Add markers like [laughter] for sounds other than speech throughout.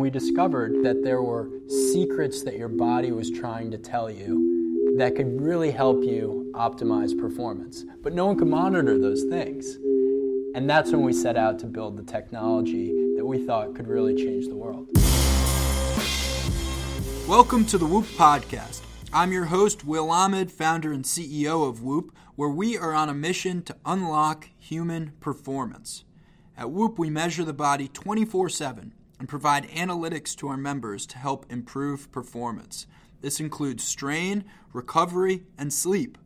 We discovered that there were secrets that your body was trying to tell you that could really help you optimize performance. But no one could monitor those things. And that's when we set out to build the technology that we thought could really change the world. Welcome to the Whoop Podcast. I'm your host, Will Ahmed, founder and CEO of Whoop, where we are on a mission to unlock human performance. At Whoop, we measure the body 24 7 and provide analytics to our members to help improve performance. This includes strain, recovery, and sleep.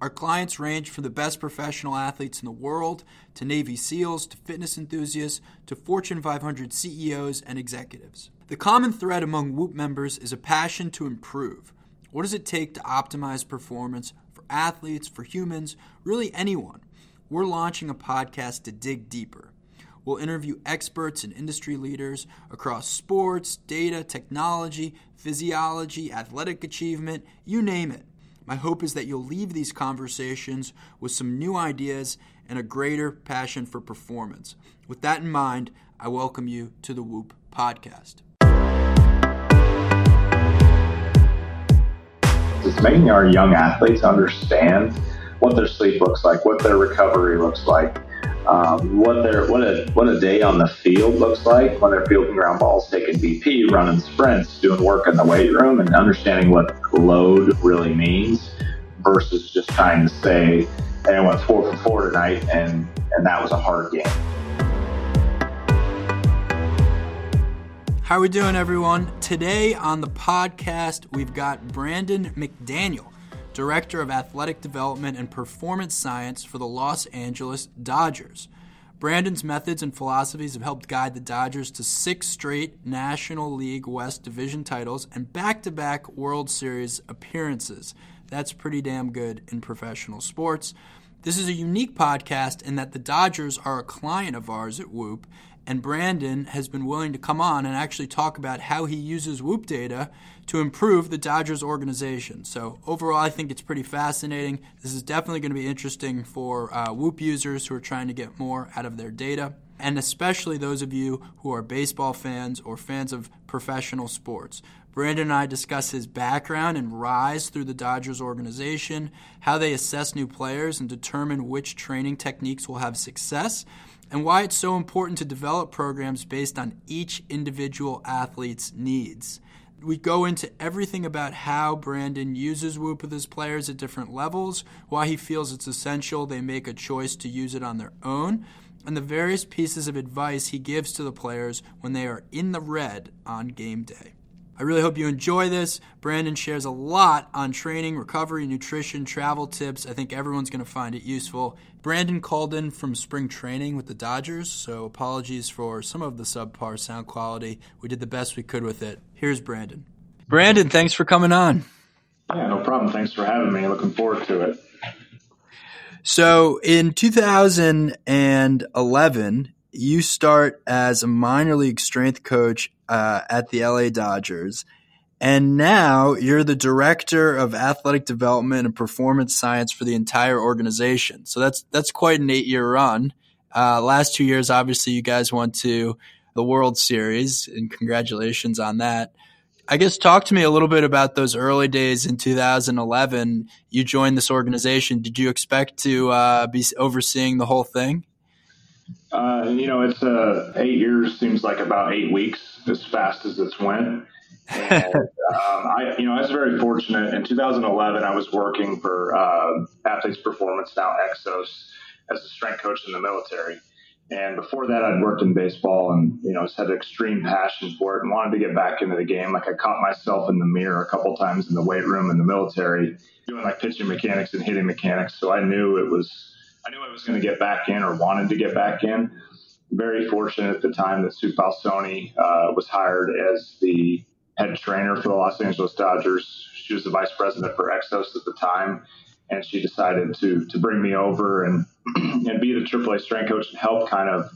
Our clients range from the best professional athletes in the world to Navy SEALs to fitness enthusiasts to Fortune 500 CEOs and executives. The common thread among Whoop members is a passion to improve. What does it take to optimize performance for athletes, for humans, really anyone? We're launching a podcast to dig deeper. We'll interview experts and industry leaders across sports, data, technology, physiology, athletic achievement, you name it. My hope is that you'll leave these conversations with some new ideas and a greater passion for performance. With that in mind, I welcome you to the Whoop podcast. It's making our young athletes understand what their sleep looks like, what their recovery looks like, um, what their what a what a day on the field looks like when they're fielding ground balls, taking BP, running sprints, doing work in the weight room, and understanding what load really means versus just trying to say, "Hey, I went four for four tonight, and and that was a hard game." How are we doing, everyone? Today on the podcast, we've got Brandon McDaniel. Director of Athletic Development and Performance Science for the Los Angeles Dodgers. Brandon's methods and philosophies have helped guide the Dodgers to six straight National League West Division titles and back to back World Series appearances. That's pretty damn good in professional sports. This is a unique podcast in that the Dodgers are a client of ours at Whoop, and Brandon has been willing to come on and actually talk about how he uses Whoop data to improve the Dodgers organization. So, overall, I think it's pretty fascinating. This is definitely going to be interesting for uh, Whoop users who are trying to get more out of their data, and especially those of you who are baseball fans or fans of professional sports. Brandon and I discuss his background and rise through the Dodgers organization, how they assess new players and determine which training techniques will have success and why it's so important to develop programs based on each individual athlete's needs. We go into everything about how Brandon uses Whoop with his players at different levels, why he feels it's essential they make a choice to use it on their own, and the various pieces of advice he gives to the players when they are in the red on game day. I really hope you enjoy this. Brandon shares a lot on training, recovery, nutrition, travel tips. I think everyone's going to find it useful. Brandon called in from spring training with the Dodgers, so apologies for some of the subpar sound quality. We did the best we could with it. Here's Brandon. Brandon, thanks for coming on. Yeah, no problem. Thanks for having me. Looking forward to it. So in 2011, you start as a minor league strength coach uh, at the LA Dodgers. And now you're the director of athletic development and performance science for the entire organization. So that's that's quite an eight year run. Uh, last two years, obviously, you guys went to the World Series, and congratulations on that. I guess talk to me a little bit about those early days in 2011. You joined this organization. Did you expect to uh, be overseeing the whole thing? Uh, you know, it's uh, eight years seems like about eight weeks as fast as it's went. And, [laughs] um, I, you know, I was very fortunate. In 2011, I was working for uh, Athletes Performance, now Exos, as a strength coach in the military. And before that, I'd worked in baseball and, you know, had an extreme passion for it and wanted to get back into the game. Like I caught myself in the mirror a couple times in the weight room in the military doing like pitching mechanics and hitting mechanics. So I knew it was I knew I was going to get back in or wanted to get back in. Very fortunate at the time that Sue Falsone uh, was hired as the head trainer for the Los Angeles Dodgers. She was the vice president for Exos at the time, and she decided to to bring me over and [clears throat] and be the AAA strength coach and help kind of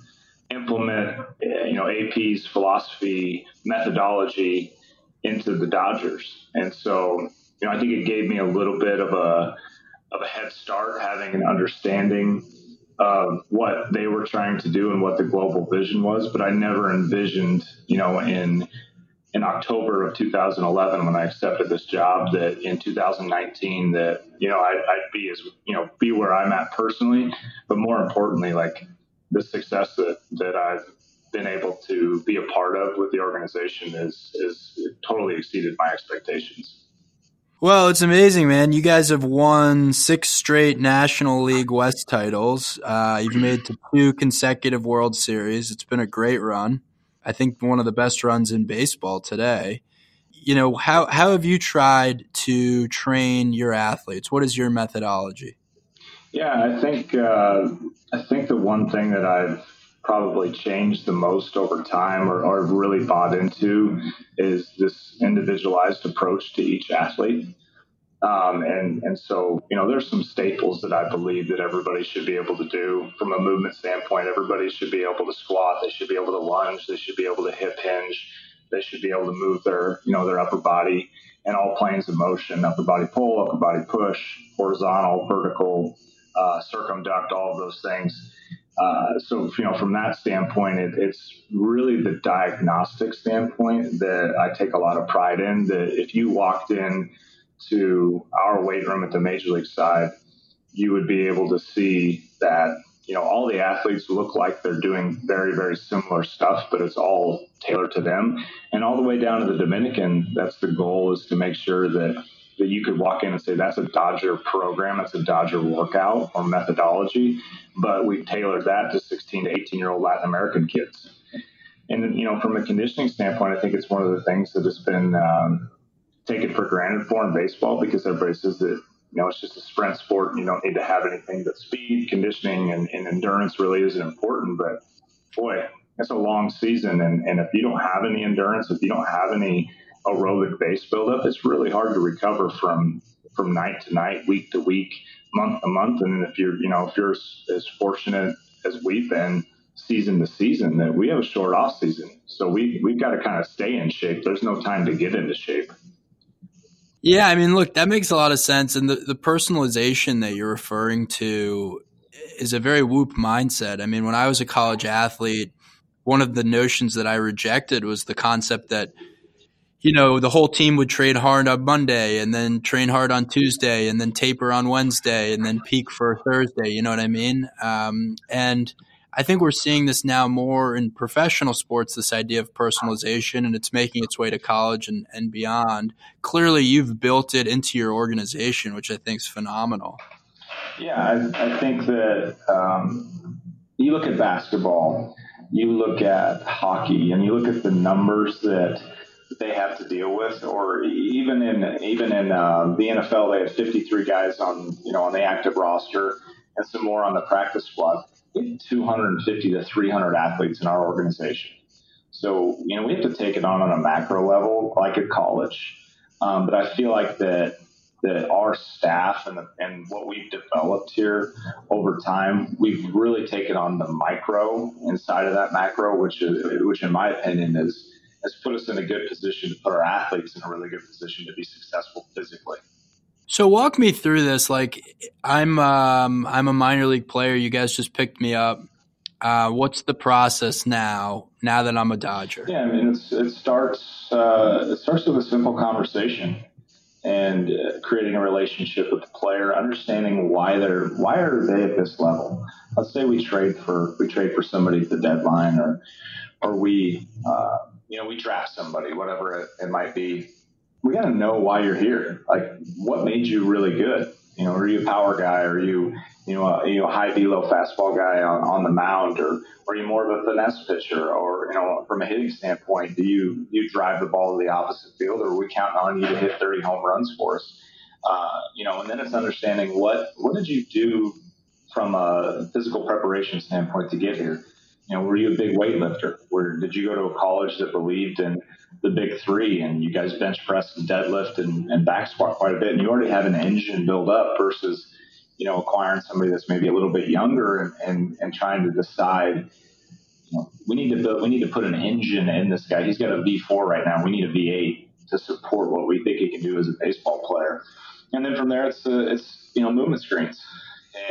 implement you know AP's philosophy methodology into the Dodgers. And so you know I think it gave me a little bit of a of a head start, having an understanding of what they were trying to do and what the global vision was, but I never envisioned, you know, in in October of 2011 when I accepted this job that in 2019 that you know I, would be as you know be where I'm at personally, but more importantly, like the success that that I've been able to be a part of with the organization is is totally exceeded my expectations. Well, it's amazing, man. You guys have won six straight National League West titles. Uh, you've made to two consecutive World Series. It's been a great run. I think one of the best runs in baseball today. You know, how, how have you tried to train your athletes? What is your methodology? Yeah, I think uh, I think the one thing that I've probably changed the most over time or, or really bought into is this individualized approach to each athlete. Um, and and so you know there's some staples that I believe that everybody should be able to do from a movement standpoint. Everybody should be able to squat. They should be able to lunge. They should be able to hip hinge. They should be able to move their you know their upper body and all planes of motion: upper body pull, upper body push, horizontal, vertical, uh, circumduct, all of those things. Uh, so, you know, from that standpoint, it, it's really the diagnostic standpoint that I take a lot of pride in. That if you walked in to our weight room at the major league side, you would be able to see that you know all the athletes look like they're doing very very similar stuff but it's all tailored to them and all the way down to the dominican that's the goal is to make sure that that you could walk in and say that's a Dodger program, that's a Dodger workout or methodology, but we've tailored that to 16 to 18 year old Latin American kids. And you know, from a conditioning standpoint, I think it's one of the things that has been um, taken for granted for in baseball because everybody says that you know it's just a sprint sport and you don't need to have anything but speed, conditioning, and, and endurance really isn't important. But boy, it's a long season, and, and if you don't have any endurance, if you don't have any aerobic base buildup, it's really hard to recover from from night to night, week to week, month to month. And if you're, you know, if you're as fortunate as we've been season to season, that we have a short off season. So we we've got to kind of stay in shape. There's no time to get into shape. Yeah, I mean, look, that makes a lot of sense. And the, the personalization that you're referring to is a very whoop mindset. I mean, when I was a college athlete, one of the notions that I rejected was the concept that – you know, the whole team would train hard on Monday and then train hard on Tuesday and then taper on Wednesday and then peak for Thursday. You know what I mean? Um, and I think we're seeing this now more in professional sports, this idea of personalization, and it's making its way to college and, and beyond. Clearly, you've built it into your organization, which I think is phenomenal. Yeah, I, I think that um, you look at basketball, you look at hockey, and you look at the numbers that – they have to deal with, or even in even in uh, the NFL, they have 53 guys on you know on the active roster and some more on the practice squad. We have 250 to 300 athletes in our organization, so you know we have to take it on on a macro level, like at college. Um, but I feel like that that our staff and, the, and what we've developed here over time, we've really taken on the micro inside of that macro, which is, which in my opinion is has put us in a good position to put our athletes in a really good position to be successful physically. So walk me through this. Like I'm, um, I'm a minor league player. You guys just picked me up. Uh, what's the process now? Now that I'm a Dodger. Yeah, I mean, it starts. Uh, it starts with a simple conversation and uh, creating a relationship with the player, understanding why they're why are they at this level. Let's say we trade for we trade for somebody at the deadline, or or we uh, you know, we draft somebody, whatever it, it might be. We got to know why you're here. Like, what made you really good? You know, are you a power guy? Are you, you know, a, you know, high velo fastball guy on, on the mound, or, are you more of a finesse pitcher? Or, you know, from a hitting standpoint, do you you drive the ball to the opposite field, or are we counting on you to hit 30 home runs for us? Uh, you know, and then it's understanding what what did you do from a physical preparation standpoint to get here you know, were you a big weightlifter? Where did you go to a college that believed in the big three and you guys bench press and deadlift and, and back squat quite a bit and you already have an engine built up versus, you know, acquiring somebody that's maybe a little bit younger and, and, and trying to decide, you know, we need to build, we need to put an engine in this guy. He's got a V4 right now. We need a V8 to support what we think he can do as a baseball player. And then from there, it's, uh, it's, you know, movement screens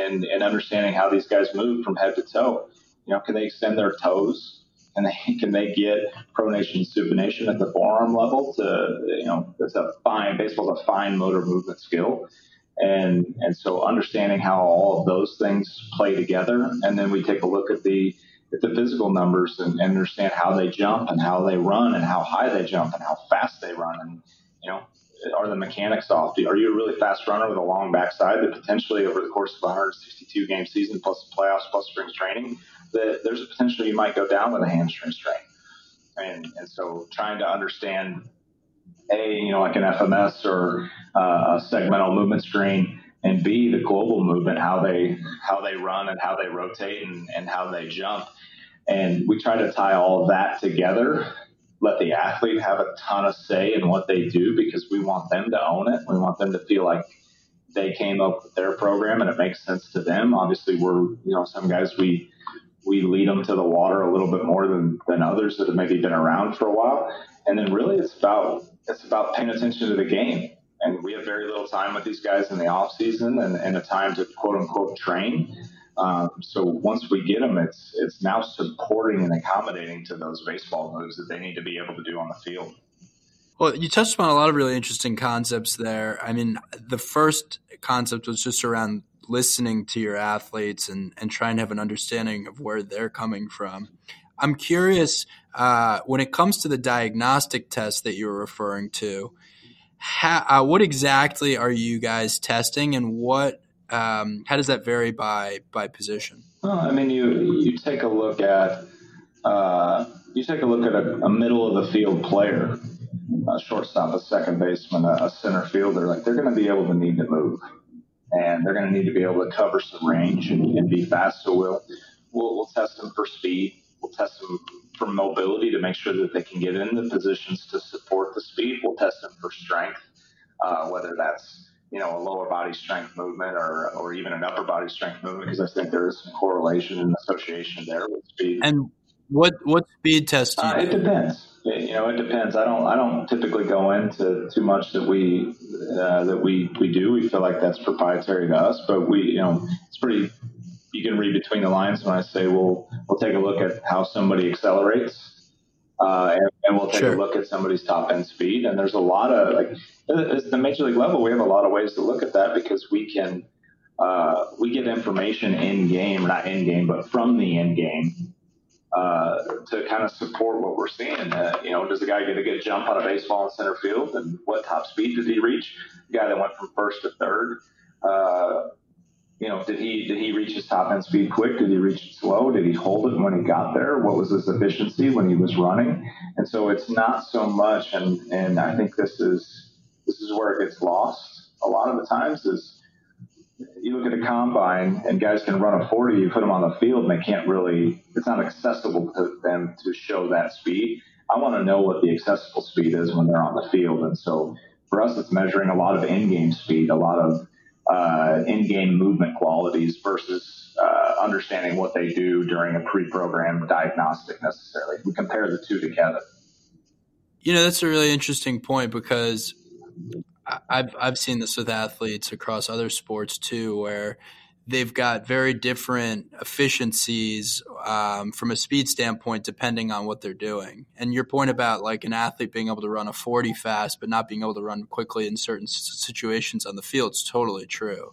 and, and understanding how these guys move from head to toe. You know, can they extend their toes? Can they [laughs] can they get pronation supination at the forearm level to you know it's a fine baseball's a fine motor movement skill. And and so understanding how all of those things play together, and then we take a look at the at the physical numbers and, and understand how they jump and how they run and how high they jump and how fast they run and you know are the mechanics off? Are you a really fast runner with a long backside that potentially over the course of a 162 game season plus playoffs plus spring training, that there's a potential you might go down with a hamstring strain. And, and so trying to understand a, you know, like an FMS or uh, a segmental movement screen and B, the global movement, how they, how they run and how they rotate and, and how they jump. And we try to tie all of that together let the athlete have a ton of say in what they do because we want them to own it. We want them to feel like they came up with their program and it makes sense to them. Obviously, we're you know some guys we we lead them to the water a little bit more than than others that have maybe been around for a while. And then really, it's about it's about paying attention to the game. And we have very little time with these guys in the off season and, and a time to quote unquote train. Um, so once we get them, it's it's now supporting and accommodating to those baseball moves that they need to be able to do on the field. Well, you touched upon a lot of really interesting concepts there. I mean, the first concept was just around listening to your athletes and, and trying to have an understanding of where they're coming from. I'm curious uh, when it comes to the diagnostic test that you're referring to. How, uh, what exactly are you guys testing, and what um, how does that vary by by position? Well, I mean, you you take a look at uh, you take a look at a, a, middle of the field player, a shortstop, a second baseman, a, a center fielder. Like they're going to be able to need to move, and they're going to need to be able to cover some range and, and be fast. So we'll, we'll we'll test them for speed. We'll test them for mobility to make sure that they can get in the positions to support the speed. We'll test them for strength, uh, whether that's you know, a lower body strength movement or, or even an upper body strength movement because I think there is some correlation and association there with speed. And what what speed test? Uh, it depends. You know, it depends. I don't I don't typically go into too much that we uh, that we we do. We feel like that's proprietary to us, but we you know it's pretty. You can read between the lines when I say we'll we'll take a look at how somebody accelerates uh, and, and, we'll take sure. a look at somebody's top end speed. And there's a lot of like at the major league level, we have a lot of ways to look at that because we can uh, we get information in game, not in game, but from the in game uh, to kind of support what we're seeing. Uh, you know, does the guy get a good jump on a baseball in center field, and what top speed did he reach? The guy that went from first to third. Uh, you know, did he did he reach his top end speed quick? Did he reach it slow? Did he hold it when he got there? What was his efficiency when he was running? And so it's not so much, and and I think this is this is where it gets lost a lot of the times is you look at a combine and guys can run a 40, you put them on the field and they can't really, it's not accessible to them to show that speed. I want to know what the accessible speed is when they're on the field. And so for us, it's measuring a lot of in game speed, a lot of uh, in-game movement qualities versus uh, understanding what they do during a pre-programmed diagnostic necessarily. We compare the two together. You know, that's a really interesting point because I've I've seen this with athletes across other sports too, where they've got very different efficiencies um, from a speed standpoint depending on what they're doing. And your point about like an athlete being able to run a 40 fast but not being able to run quickly in certain situations on the field is totally true.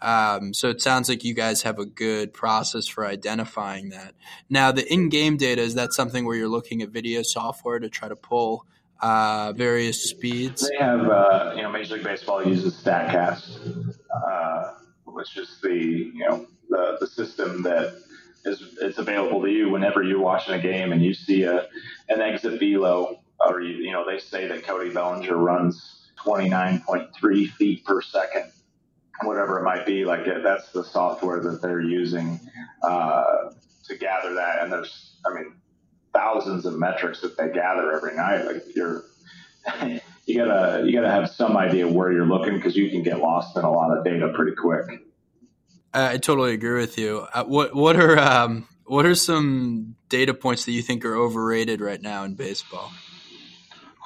Um, so it sounds like you guys have a good process for identifying that. Now, the in-game data is that something where you're looking at video software to try to pull uh, various speeds. They have, uh, you know, Major League Baseball uses Statcast. Uh, which is the you know the, the system that is it's available to you whenever you're watching a game and you see a an exit velo or you, you know they say that Cody Bellinger runs 29.3 feet per second whatever it might be like that's the software that they're using uh, to gather that and there's I mean thousands of metrics that they gather every night like you're [laughs] you gotta you gotta have some idea where you're looking because you can get lost in a lot of data pretty quick. I totally agree with you. Uh, what what are um, what are some data points that you think are overrated right now in baseball?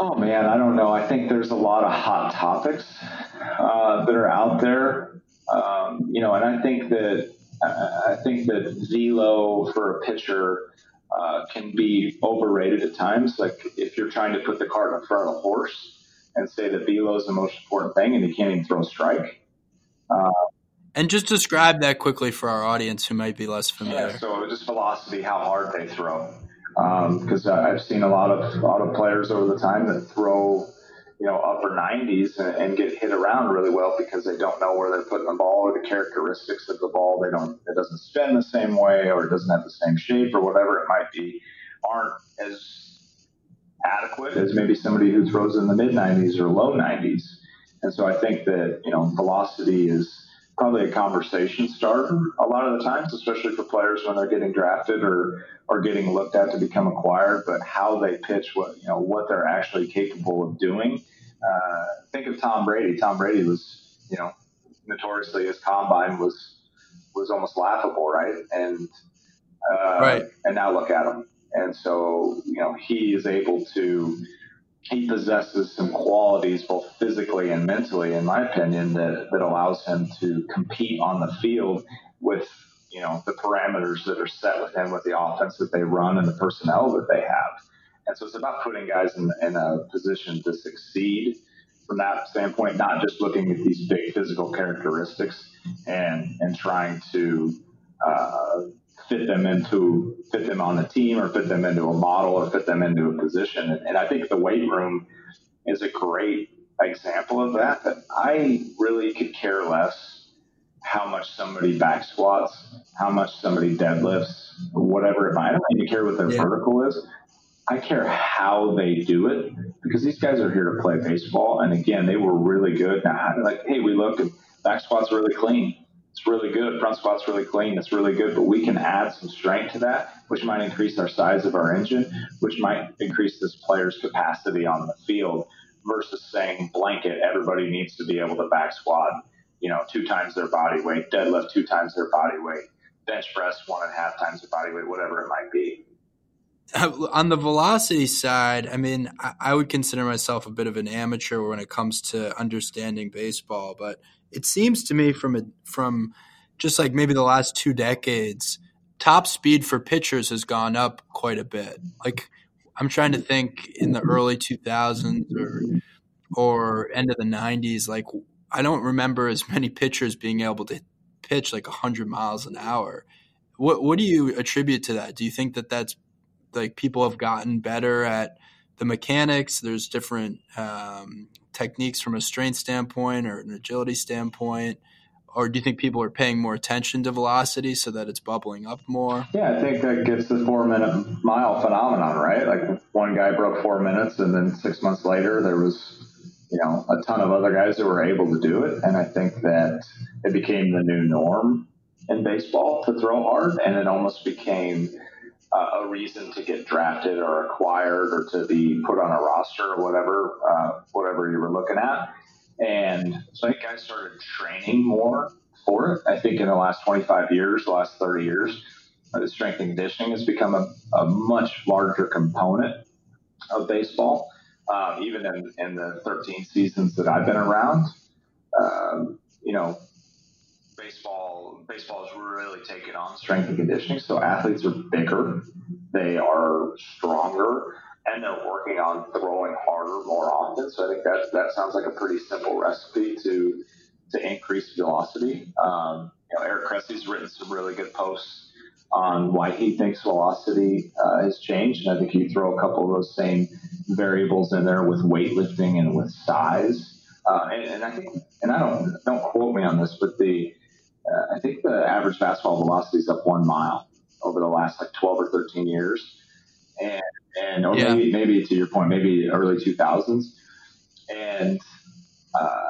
Oh man, I don't know. I think there's a lot of hot topics uh, that are out there. Um, you know, and I think that I think that velo for a pitcher uh, can be overrated at times. Like if you're trying to put the cart in front of a horse and say that velo is the most important thing, and you can't even throw a strike. Uh, and just describe that quickly for our audience who might be less familiar. Yeah, so just velocity, how hard they throw. Because um, I've seen a lot of a lot of players over the time that throw you know, upper 90s and, and, get hit around really well because they don't know where they're putting the ball or the characteristics of the ball. They don't, it doesn't spin the same way or it doesn't have the same shape or whatever it might be, aren't as adequate as maybe somebody who throws in the mid 90s or low 90s. And so I think that, you know, velocity is probably a conversation starter a lot of the times, especially for players when they're getting drafted or, or getting looked at to become acquired, but how they pitch what, you know, what they're actually capable of doing uh, think of Tom Brady. Tom Brady was, you know, notoriously his combine was was almost laughable, right? And uh, right. And now look at him. And so, you know, he is able to. He possesses some qualities, both physically and mentally, in my opinion, that, that allows him to compete on the field with you know the parameters that are set within with the offense that they run and the personnel that they have. And so it's about putting guys in, in a position to succeed from that standpoint, not just looking at these big physical characteristics and and trying to uh, fit them into fit them on the team or fit them into a model or fit them into a position. And, and I think the weight room is a great example of that. That I really could care less how much somebody back squats, how much somebody deadlifts, whatever it might. I don't even care what their yeah. vertical is. I care how they do it because these guys are here to play baseball. And again, they were really good. Now, like, hey, we look back squat's really clean. It's really good. Front squat's really clean. It's really good. But we can add some strength to that, which might increase our size of our engine, which might increase this player's capacity on the field versus saying blanket, everybody needs to be able to back squat, you know, two times their body weight, deadlift two times their body weight, bench press one and a half times their body weight, whatever it might be. Uh, on the velocity side, I mean, I, I, would consider myself a bit of an amateur when it comes to understanding baseball, but it seems to me from a, from just like maybe the last two decades, top speed for pitchers has gone up quite a bit. Like I'm trying to think in the early 2000s or or end of the 90s, like I don't remember as many pitchers being able to pitch like 100 miles an hour. What what do you attribute to that? Do you think that that's like people have gotten better at the mechanics. There's different um, techniques from a strength standpoint or an agility standpoint. Or do you think people are paying more attention to velocity so that it's bubbling up more? Yeah, I think that gets the four minute mile phenomenon, right? Like one guy broke four minutes, and then six months later, there was you know a ton of other guys that were able to do it, and I think that it became the new norm in baseball to throw hard, and it almost became uh, a reason to get drafted or acquired or to be put on a roster or whatever, uh, whatever you were looking at. And so I think I started training more for it. I think in the last 25 years, the last 30 years, uh, strength and conditioning has become a, a much larger component of baseball. Um, even in, in the 13 seasons that I've been around, um, you know, baseball baseball has really taken on strength and conditioning. So athletes are bigger, they are stronger, and they're working on throwing harder more often. So I think that that sounds like a pretty simple recipe to to increase velocity. Um, you know, Eric Cressey's written some really good posts on why he thinks velocity uh, has changed, and I think you throw a couple of those same variables in there with weightlifting and with size. Uh, and, and, I think, and I don't don't quote me on this, but the uh, I think the average fastball velocity is up one mile over the last like 12 or 13 years. And, and or yeah. maybe, maybe to your point, maybe early 2000s. And uh,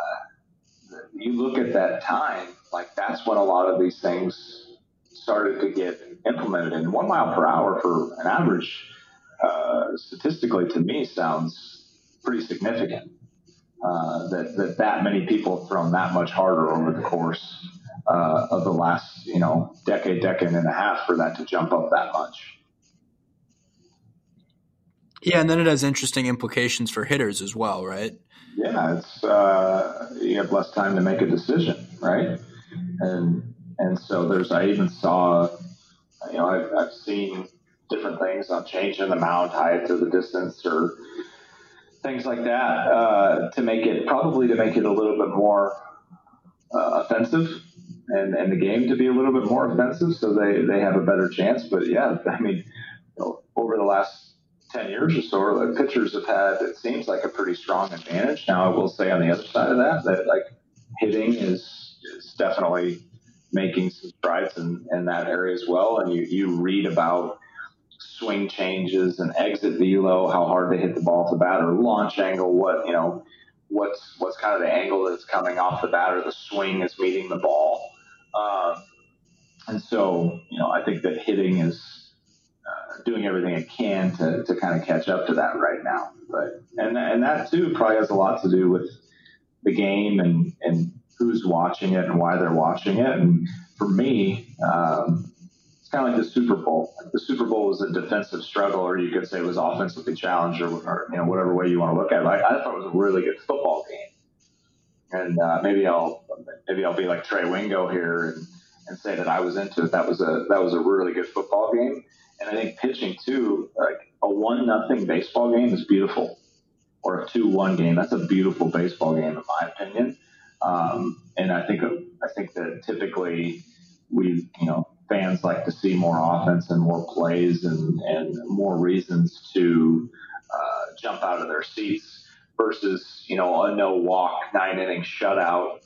you look at that time, like that's when a lot of these things started to get implemented. And one mile per hour for an average, uh, statistically to me, sounds pretty significant. Uh, that, that that many people have thrown that much harder over the course uh, of the last, you know, decade, decade and a half for that to jump up that much. Yeah, and then it has interesting implications for hitters as well, right? Yeah, it's uh, you have less time to make a decision, right? and and so there's I even saw you know I've, I've seen different things on changing the mound height or the distance or things like that uh, to make it probably to make it a little bit more uh, offensive and, and the game to be a little bit more offensive so they, they have a better chance. But yeah, I mean, you know, over the last 10 years or so, the pitchers have had, it seems like a pretty strong advantage. Now, I will say on the other side of that, that like hitting is, is definitely making some strides in, in that area as well. And you, you read about swing changes and exit velo, how hard to hit the ball to the bat, or launch angle, what, you know, what's what's kind of the angle that's coming off the bat or the swing is meeting the ball. Um, and so, you know, I think that hitting is uh, doing everything it can to, to kind of catch up to that right now. But and and that too probably has a lot to do with the game and and who's watching it and why they're watching it. And for me, um, it's kind of like the Super Bowl. The Super Bowl was a defensive struggle, or you could say it was offensively challenged, or, or you know whatever way you want to look at it. I thought it was a really good football game, and uh, maybe I'll maybe I'll be like Trey Wingo here and, and say that I was into it. That was a that was a really good football game, and I think pitching too, like a one nothing baseball game is beautiful, or a two one game. That's a beautiful baseball game in my opinion. Um, and I think I think that typically we you know fans like to see more offense and more plays and, and more reasons to uh, jump out of their seats versus, you know, a no walk, nine inning shutout,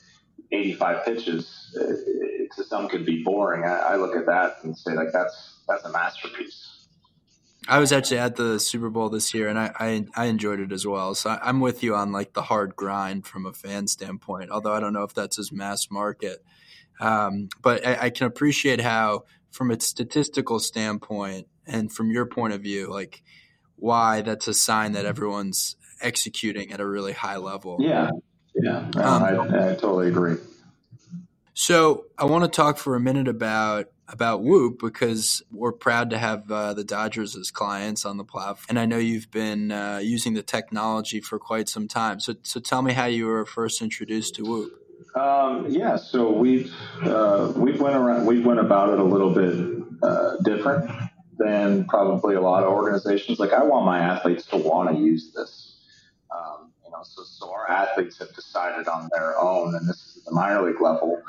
85 pitches. It, to some could be boring. I, I look at that and say, like, that's, that's a masterpiece. I was actually at the Super Bowl this year, and I, I, I enjoyed it as well. So I, am with you on like the hard grind from a fan standpoint. Although I don't know if that's as mass market. Um, but I, I, can appreciate how, from a statistical standpoint, and from your point of view, like why that's a sign that everyone's executing at a really high level. Yeah, yeah, um, I, I totally agree. So I want to talk for a minute about about Whoop because we're proud to have uh, the Dodgers as clients on the platform, and I know you've been uh, using the technology for quite some time. So, so tell me how you were first introduced to Whoop. Um, yeah, so we've uh, we've went around we went about it a little bit uh, different than probably a lot of organizations. Like I want my athletes to want to use this. Know, so so our athletes have decided on their own, and this is the minor league level,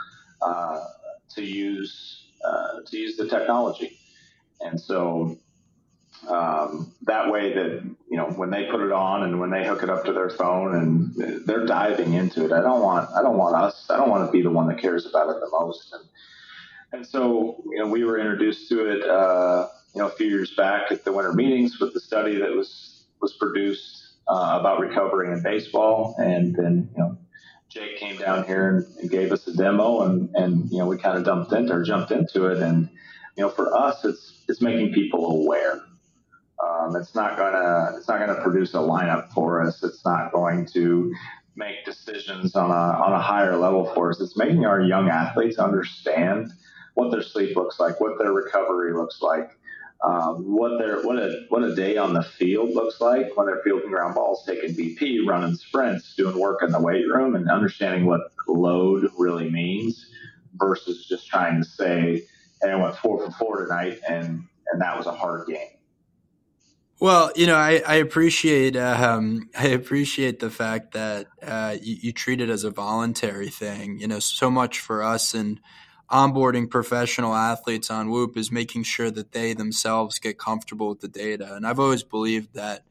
uh, to use uh, to use the technology, and so um, that way that you know when they put it on and when they hook it up to their phone and they're diving into it i don't want i don't want us i don't want to be the one that cares about it the most. And and so you know we were introduced to it uh, you know a few years back at the winter meetings with the study that was was produced uh, about recovering in baseball and then you know Jake came down here and, and gave us a demo and and you know we kind of dumped into or jumped into it and you know for us it's it's making people aware um, it's not gonna it's not gonna produce a lineup for us. It's not going to make decisions on a on a higher level for us. It's making our young athletes understand what their sleep looks like, what their recovery looks like, um, what their what a what a day on the field looks like when they're fielding ground balls, taking BP, running sprints, doing work in the weight room, and understanding what load really means versus just trying to say, "Hey, I went four for four tonight," and and that was a hard game. Well, you know, I, I appreciate um, I appreciate the fact that uh, you, you, treat it as a voluntary thing. You know, so much for us and onboarding professional athletes on Whoop is making sure that they themselves get comfortable with the data. And I've always believed that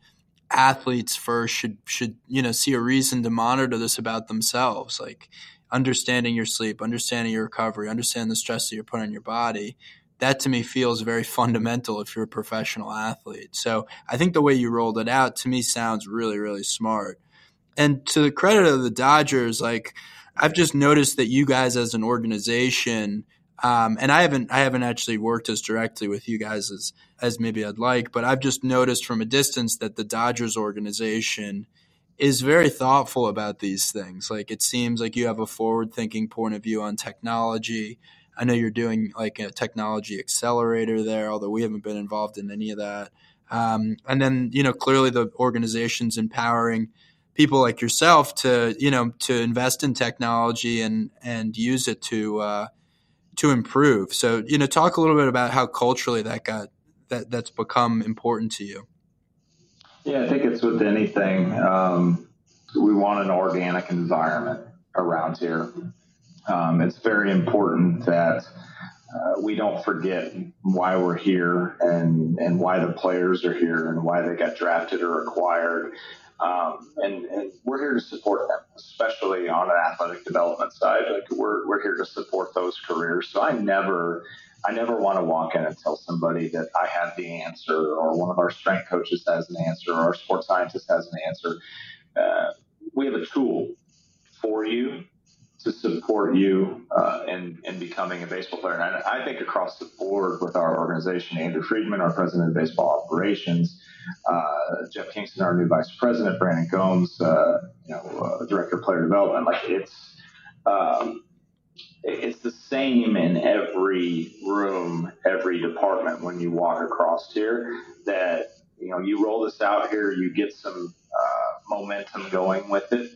athletes first should should you know see a reason to monitor this about themselves, like understanding your sleep, understanding your recovery, understanding the stress that you're putting on your body that to me feels very fundamental if you're a professional athlete. So I think the way you rolled it out to me sounds really, really smart. And to the credit of the Dodgers, like I've just noticed that you guys as an organization, um, and I haven't I haven't actually worked as directly with you guys as as maybe I'd like, but I've just noticed from a distance that the Dodgers organization is very thoughtful about these things. Like it seems like you have a forward thinking point of view on technology. I know you're doing like a technology accelerator there, although we haven't been involved in any of that. Um, and then, you know, clearly the organization's empowering people like yourself to, you know, to invest in technology and, and use it to, uh, to improve. So, you know, talk a little bit about how culturally that got that that's become important to you. Yeah, I think it's with anything. Um, we want an organic environment around here. Um, it's very important that uh, we don't forget why we're here and, and why the players are here and why they got drafted or acquired. Um, and, and, we're here to support them, especially on an athletic development side. Like we're, we're here to support those careers. So I never, I never want to walk in and tell somebody that I have the answer or one of our strength coaches has an answer or our sports scientist has an answer. Uh, we have a tool for you to support you uh, in, in becoming a baseball player. And I, I, think across the board with our organization, Andrew Friedman, our president of baseball operations, Jeff Kingston, our new vice president, Brandon Gomes, uh, you know, uh, director of player development. Like it's um, it's the same in every room, every department when you walk across here. That you know, you roll this out here, you get some uh, momentum going with it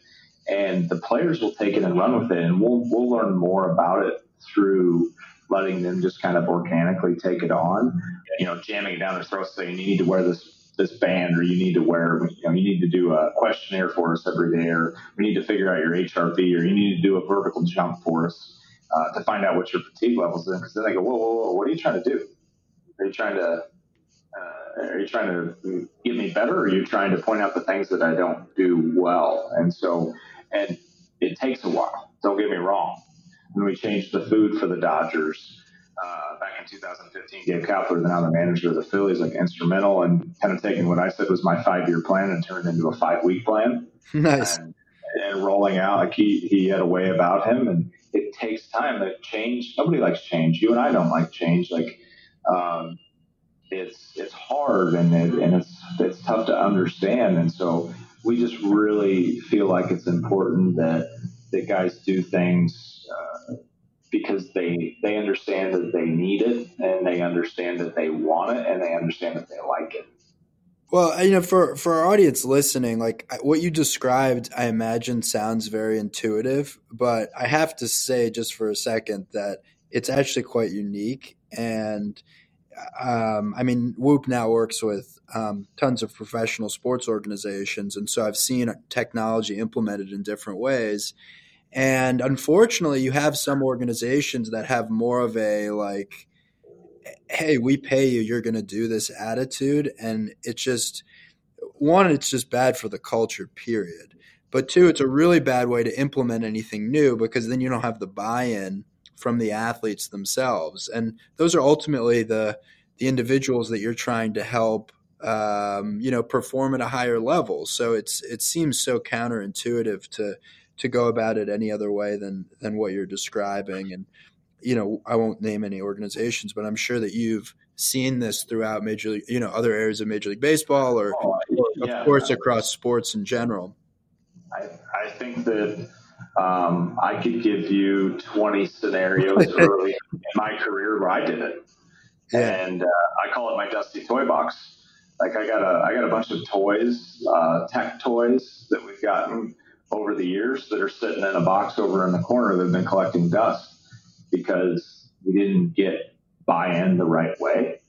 and the players will take it and run with it, and we'll we'll learn more about it through letting them just kind of organically take it on. You know, jamming it down their throats, saying you need to wear this this band, or you need to wear, you know, you need to do a questionnaire for us every day, or we need to figure out your HRV, or you need to do a vertical jump for us uh, to find out what your fatigue levels is. Because then they go, whoa, whoa, whoa, what are you trying to do? Are you trying to uh, are you trying to get me better or are you trying to point out the things that I don't do well? And so and it takes a while. Don't get me wrong. When we changed the food for the Dodgers uh, back in 2015, Gabe Kapler, the now the manager of the Phillies, like instrumental and kind of taking what I said was my five year plan and turned into a five week plan. [laughs] Nice. And, and rolling out, like he, he had a way about him, and it takes time to change. Nobody likes change. You and I don't like change. Like, um, it's it's hard and it, and it's it's tough to understand. And so we just really feel like it's important that that guys do things uh, because they they understand that they need it and they understand that they want it and they understand that they like it. Well, you know, for for our audience listening, like what you described, I imagine sounds very intuitive, but I have to say, just for a second, that it's actually quite unique and um, I mean, Whoop now works with um, tons of professional sports organizations, and so I've seen technology implemented in different ways. And unfortunately, you have some organizations that have more of a like, "Hey, we pay you; you're going to do this" attitude, and it's just one, it's just bad for the culture. Period. But two, it's a really bad way to implement anything new because then you don't have the buy-in from the athletes themselves. And those are ultimately the the individuals that you're trying to help um, you know perform at a higher level. So it's it seems so counterintuitive to to go about it any other way than than what you're describing. And you know, I won't name any organizations, but I'm sure that you've seen this throughout major league, you know, other areas of Major League Baseball, or, oh, yeah. of course across sports in general. I, I think that um, I could give you 20 scenarios [laughs] early in my career where I did it. Yeah. And uh, I call it my dusty toy box. Like I got a, I got a bunch of toys, uh, tech toys that we've gotten over the years that are sitting in a box over in the corner that have been collecting dust because we didn't get buy-in the right way.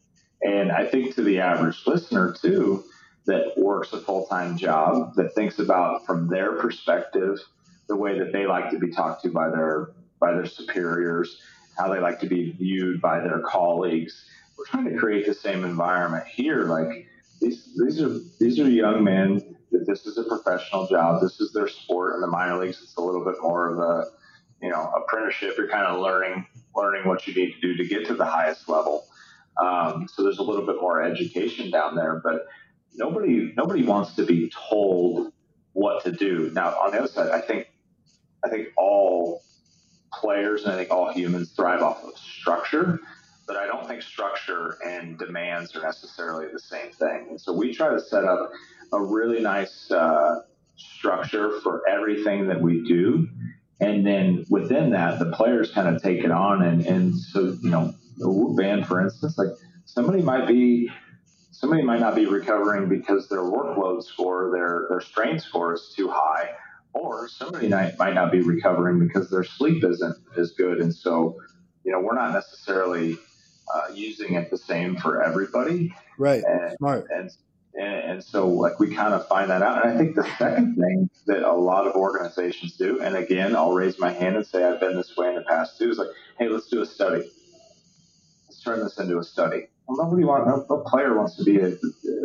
And I think to the average listener too, that works a full-time job, that thinks about from their perspective – the way that they like to be talked to by their by their superiors, how they like to be viewed by their colleagues. We're trying to create the same environment here. Like these these are these are young men that this is a professional job. This is their sport. In the minor leagues, it's a little bit more of a you know apprenticeship. You're kind of learning learning what you need to do to get to the highest level. Um, so there's a little bit more education down there, but nobody nobody wants to be told what to do. Now, on the other side, I think I think all players and I think all humans thrive off of structure, but I don't think structure and demands are necessarily the same thing. And so we try to set up a really nice uh, structure for everything that we do. And then within that, the players kind of take it on. And, and so, you know, the band, for instance, like somebody might be somebody might not be recovering because their workload score, their their strain score is too high, or somebody might, might not be recovering because their sleep isn't as good. And so you know, we're not necessarily uh, using it the same for everybody. Right. And, Smart. And, and, and so like we kind of find that out. And I think the second thing that a lot of organizations do, and again, I'll raise my hand and say I've been this way in the past too, is like, hey, let's do a study. Let's turn this into a study. Well, nobody wants, no, no player wants to be a,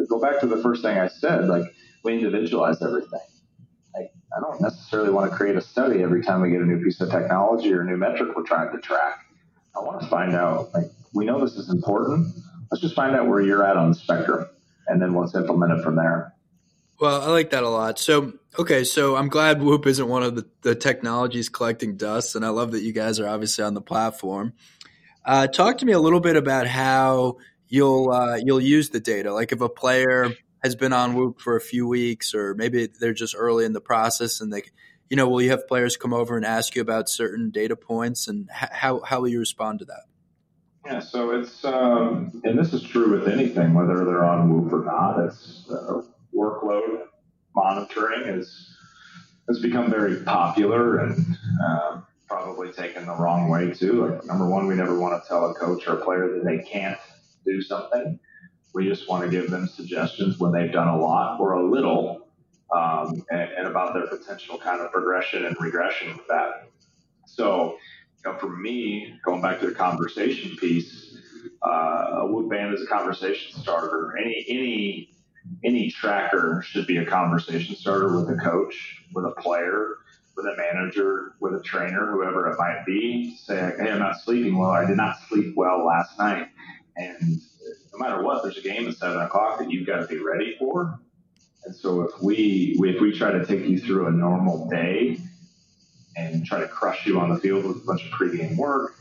go back to the first thing I said, like we individualize everything. Like, I don't necessarily want to create a study every time we get a new piece of technology or a new metric we're trying to track. I want to find out, like, we know this is important. Let's just find out where you're at on the spectrum and then let's implement it from there. Well, I like that a lot. So, okay, so I'm glad Whoop isn't one of the, the technologies collecting dust, and I love that you guys are obviously on the platform. Uh, talk to me a little bit about how you'll uh, you'll use the data. Like if a player has been on Whoop for a few weeks, or maybe they're just early in the process, and they, you know, will you have players come over and ask you about certain data points, and how how will you respond to that? Yeah, so it's um, and this is true with anything, whether they're on Whoop or not. It's uh, workload monitoring is has become very popular and uh, probably taken the wrong way too. Like number one, we never want to tell a coach or a player that they can't do something. We just want to give them suggestions when they've done a lot or a little, um, and, and about their potential kind of progression and regression with that. So know, for me, going back to the conversation piece, uh, a Whoop band is a conversation starter. Any any any tracker should be a conversation starter with a coach, with a player, with a manager, with a trainer, whoever it might be. Say, hey, I'm not sleeping well. I did not sleep well last night, and no matter what, there's a game at seven o'clock that you've got to be ready for. And so if we if we try to take you through a normal day and try to crush you on the field with a bunch of pregame work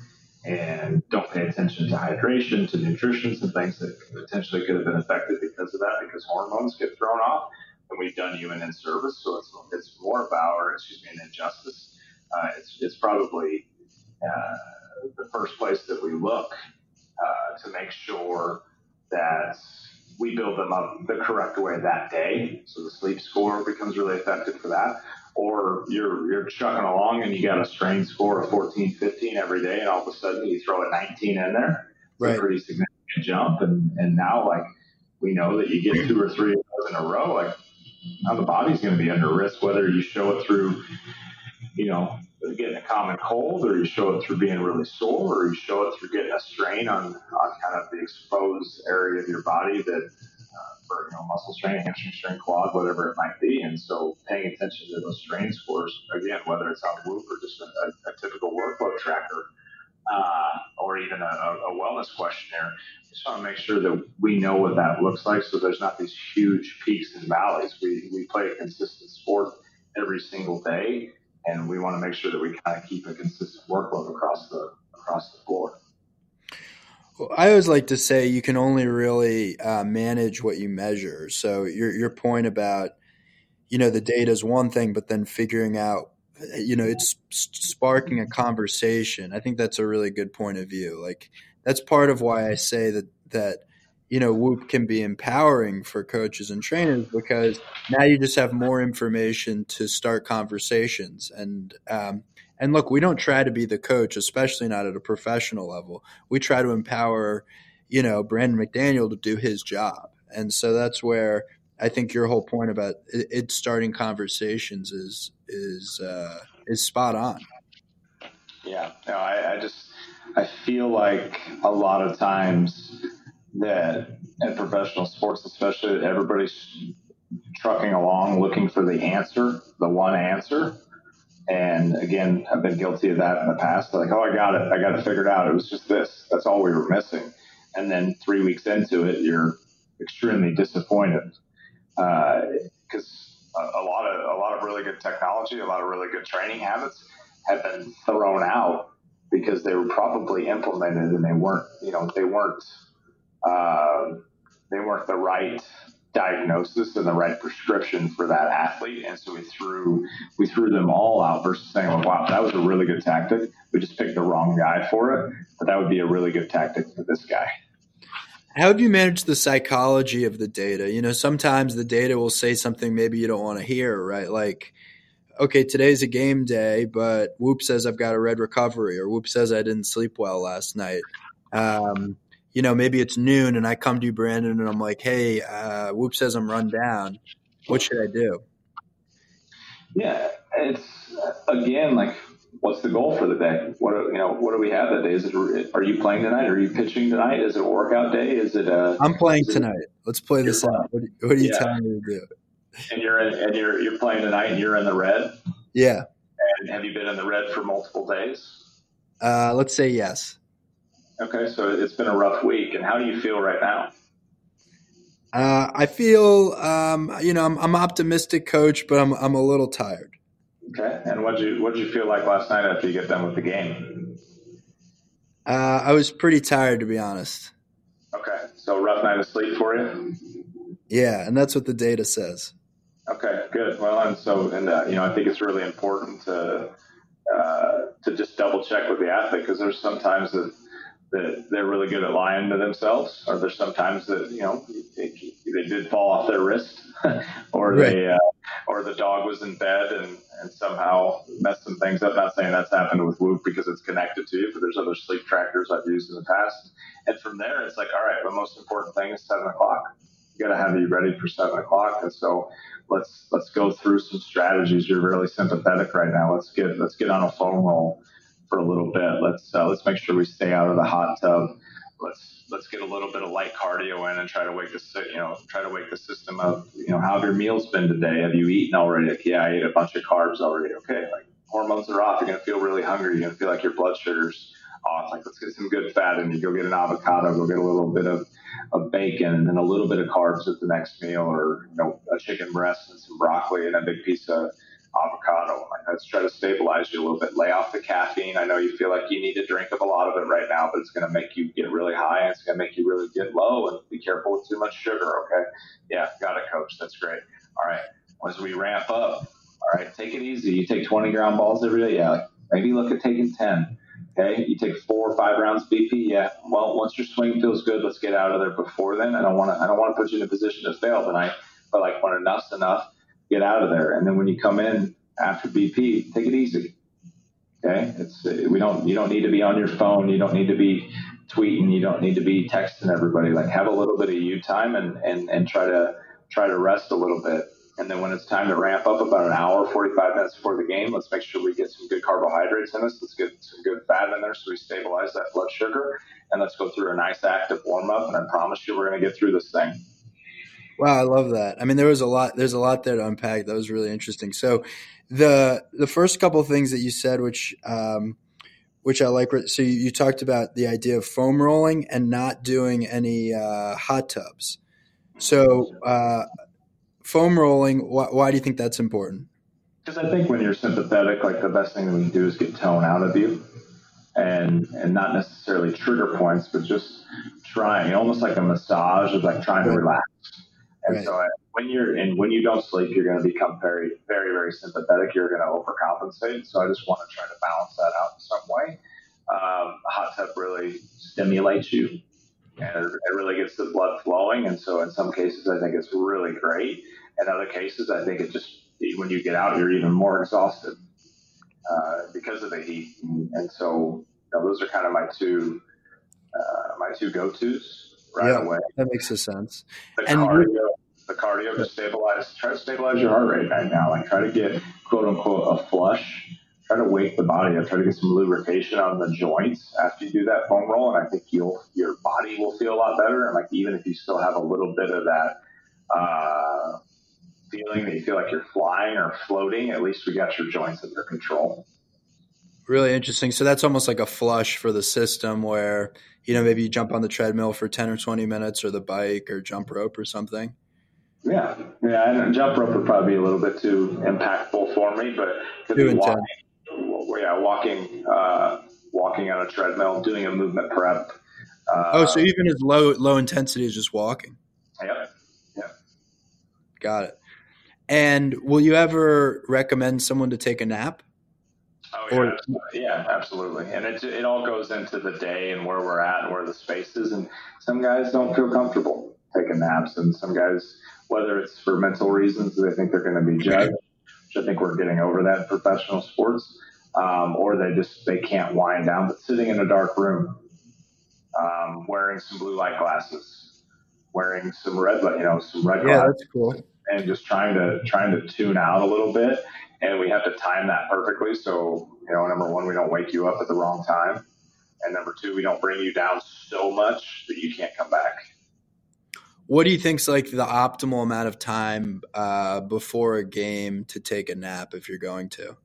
and don't pay attention to hydration, to nutrition, some things that potentially could have been affected because of that, because hormones get thrown off, and we've done you an. So it's, it's more about, or excuse me, an injustice. Uh, it's, it's probably uh, the first place that we look uh, to make sure that we build them up the correct way that day. So the sleep score becomes really effective for that or you're you're chucking along and you got a strain score of 14, 15 every day, and all of a sudden you throw a 19 in there. It's right. a pretty significant jump, and and now like we know that you get two or three of those in a row, like now the body's going to be under risk whether you show it through, you know, getting a common cold, or you show it through being really sore, or you show it through getting a strain on on kind of the exposed area of your body that for you know muscle strain, hamstring strain, quad, whatever it might be. And so paying attention to those strain scores again, whether it's on Whoop or just a, a, a typical workload tracker, uh, or even a, a, wellness questionnaire. Just want to make sure that we know what that looks like, so there's not these huge peaks and valleys. We we play a consistent sport every single day, and we want to make sure that we kind of keep a consistent workload across the across the I always like to say you can only really uh, manage what you measure. So your your point about you know the data is one thing, but then figuring out you know it's sparking a conversation. I think that's a really good point of view. Like that's part of why I say that that you know Whoop can be empowering for coaches and trainers because now you just have more information to start conversations and. Um, and look, we don't try to be the coach, especially not at a professional level. We try to empower, you know, Brandon McDaniel to do his job. And so that's where I think your whole point about it, it starting conversations is is uh, is spot on. Yeah, no, I, I just I feel like a lot of times that in professional sports, especially, everybody's trucking along looking for the answer, the one answer, and again, I've been guilty of that in the past. Like, oh, I got it. I got it figured out. It was just this. That's all we were missing. And then three weeks into it, you're extremely disappointed because uh, a, lot of a lot of really good technology, a lot of really good training habits have been thrown out because they were probably implemented and they weren't. You know, they weren't. Uh, they weren't the right diagnosis and the right prescription for that athlete. And so we threw we threw them all out versus saying, well, wow, that was a really good tactic. We just picked the wrong guy for it, but that would be a really good tactic for this guy. How do you manage the psychology of the data? You know, sometimes the data will say something maybe you don't want to hear, right? Like okay, today's a game day, but Whoop says I've got a red recovery, or Whoop says I didn't sleep well last night. Um, you know, maybe it's noon and I come to you, Brandon, and I'm like, hey, uh, Whoop says I'm run down. What should I do? Yeah, it's again like, what's the goal for the day? What do, you know? What do we have that day? Is it? Are you playing tonight? Are you pitching tonight? Is it a workout day? Is it a? I'm playing tonight. Let's play this out. What, what are you yeah. telling me to do? And you're in, and you're you're playing tonight, and you're in the red. Yeah. And have you been in the red for multiple days? Uh, let's say yes. Okay, so it's been a rough week, and how do you feel right now? Uh, I feel, um, you know, I'm, I'm, optimistic, coach, but I'm I'm a little tired. Okay, and what did you what you feel like last night after you get done with the game? Uh, I was pretty tired, to be honest. Okay, so rough night of sleep for you. Yeah, and that's what the data says. Okay, good. Well, and so, and uh, you know, I think it's really important to uh, to just double check with the athlete because there's sometimes that that they're really good at lying to themselves, or there's sometimes that you know they, they did fall off their wrist, [laughs] or right. they uh, or the dog was in bed and and somehow messed some things up. Not saying that's happened with Whoop because it's connected to you, but there's other sleep trackers I've used in the past. And from there, it's like, all right, the most important thing is seven o'clock. You got to have you ready for seven o'clock. And so let's let's go through some strategies. You're really sympathetic right now. Let's get let's get on a foam roll for a little bit. Let's uh, let's make sure we stay out of the hot tub. Let's let's get a little bit of light cardio in and try to wake the you know try to wake the system up. You know, how have your meals been today? Have you eaten already? Like, yeah, I ate a bunch of carbs already. Okay, like hormones are off. You're gonna feel really hungry. You're gonna feel like your blood sugars off. Like, let's get some good fat in you. Go get an avocado. Go get a little bit of, of bacon and then a little bit of carbs at the next meal, or you know, a chicken breast and some broccoli and a big piece of avocado. Like, let's try to stabilize you a little bit. Lay off the caffeine. I know you feel like you need to drink up a lot of it right now, but it's going to make you get really high and it's going to make you really get low. And be careful with too much sugar. Okay. Yeah, got it, coach. That's great. All right. As we ramp up, all right, take it easy. You take 20 ground balls every day. Yeah, maybe look at taking 10. Okay, you take four or five rounds BP. Yeah. Well, once your swing feels good, let's get out of there before then. I don't want to. I don't want to put you in a position to fail tonight. But like when enough's enough, get out of there. And then when you come in after BP, take it easy. Okay, it's we don't. You don't need to be on your phone. You don't need to be tweeting. You don't need to be texting everybody. Like have a little bit of you time and and and try to try to rest a little bit. And then when it's time to ramp up about an hour, 45 minutes before the game, let's make sure we get some good carbohydrates in us. Let's get some good fat in there so we stabilize that blood sugar. And let's go through a nice active warm up. And I promise you, we're going to get through this thing. Wow, I love that. I mean, there was a lot. There's a lot there to unpack. That was really interesting. So, the the first couple of things that you said, which um, which I like. So you, you, talked about the idea of foam rolling and not doing any uh, hot tubs. So, uh, foam rolling. Why, why do you think that's important? Because I think when you're sympathetic, like the best thing that we can do is get tone out of you, and and not necessarily trigger points, but just trying, almost like a massage of like trying to relax. And right. so I, when you're and when you don't sleep, you're going to become very, very, very sympathetic. You're going to overcompensate. So I just want to try to balance that out in some way. Um, a hot tub really stimulates you and it really gets the blood flowing. And so in some cases, I think it's really great. In other cases, I think it just, when you get out, you're even more exhausted uh, because of the heat. And, so you know, those are kind of my two, uh, my two go-tos right yeah, away. That makes a sense. The and cardio, the cardio to stabilize, try to stabilize your heart rate right now. Like try to get quote unquote a flush try to wake the body up, try to get some lubrication on the joints after you do that foam roll, and I think you'll your body will feel a lot better. And like even if you still have a little bit of that uh, feeling that you feel like you're flying or floating, at least we got your joints under control. Really interesting. So that's almost like a flush for the system where, you know, maybe you jump on the treadmill for 10 or 20 minutes or the bike or jump rope or something. Yeah. Yeah. And jump rope would probably be a little bit too impactful for me, but be walking, yeah, walking, uh, walking on a treadmill, doing a movement prep. Uh, oh, so even as low low intensity as just walking. Yep. Yeah. Got it. And will you ever recommend someone to take a nap? Oh yeah, or, yeah, absolutely. And it it all goes into the day and where we're at and where the space is. And some guys don't feel comfortable taking naps, and some guys, whether it's for mental reasons, they think they're going to be judged which I think we're getting over that in professional sports. Um, or they just they can't wind down, but sitting in a dark room, um, wearing some blue light glasses, wearing some red light, you know, some red. Yeah, that's cool. And just trying to trying to tune out a little bit, and we have to time that perfectly. So you know, number one, we don't wake you up at the wrong time, and number two, we don't bring you down so much that you can't come back. What do you think's like the optimal amount of time uh, before a game to take a nap if you're going to?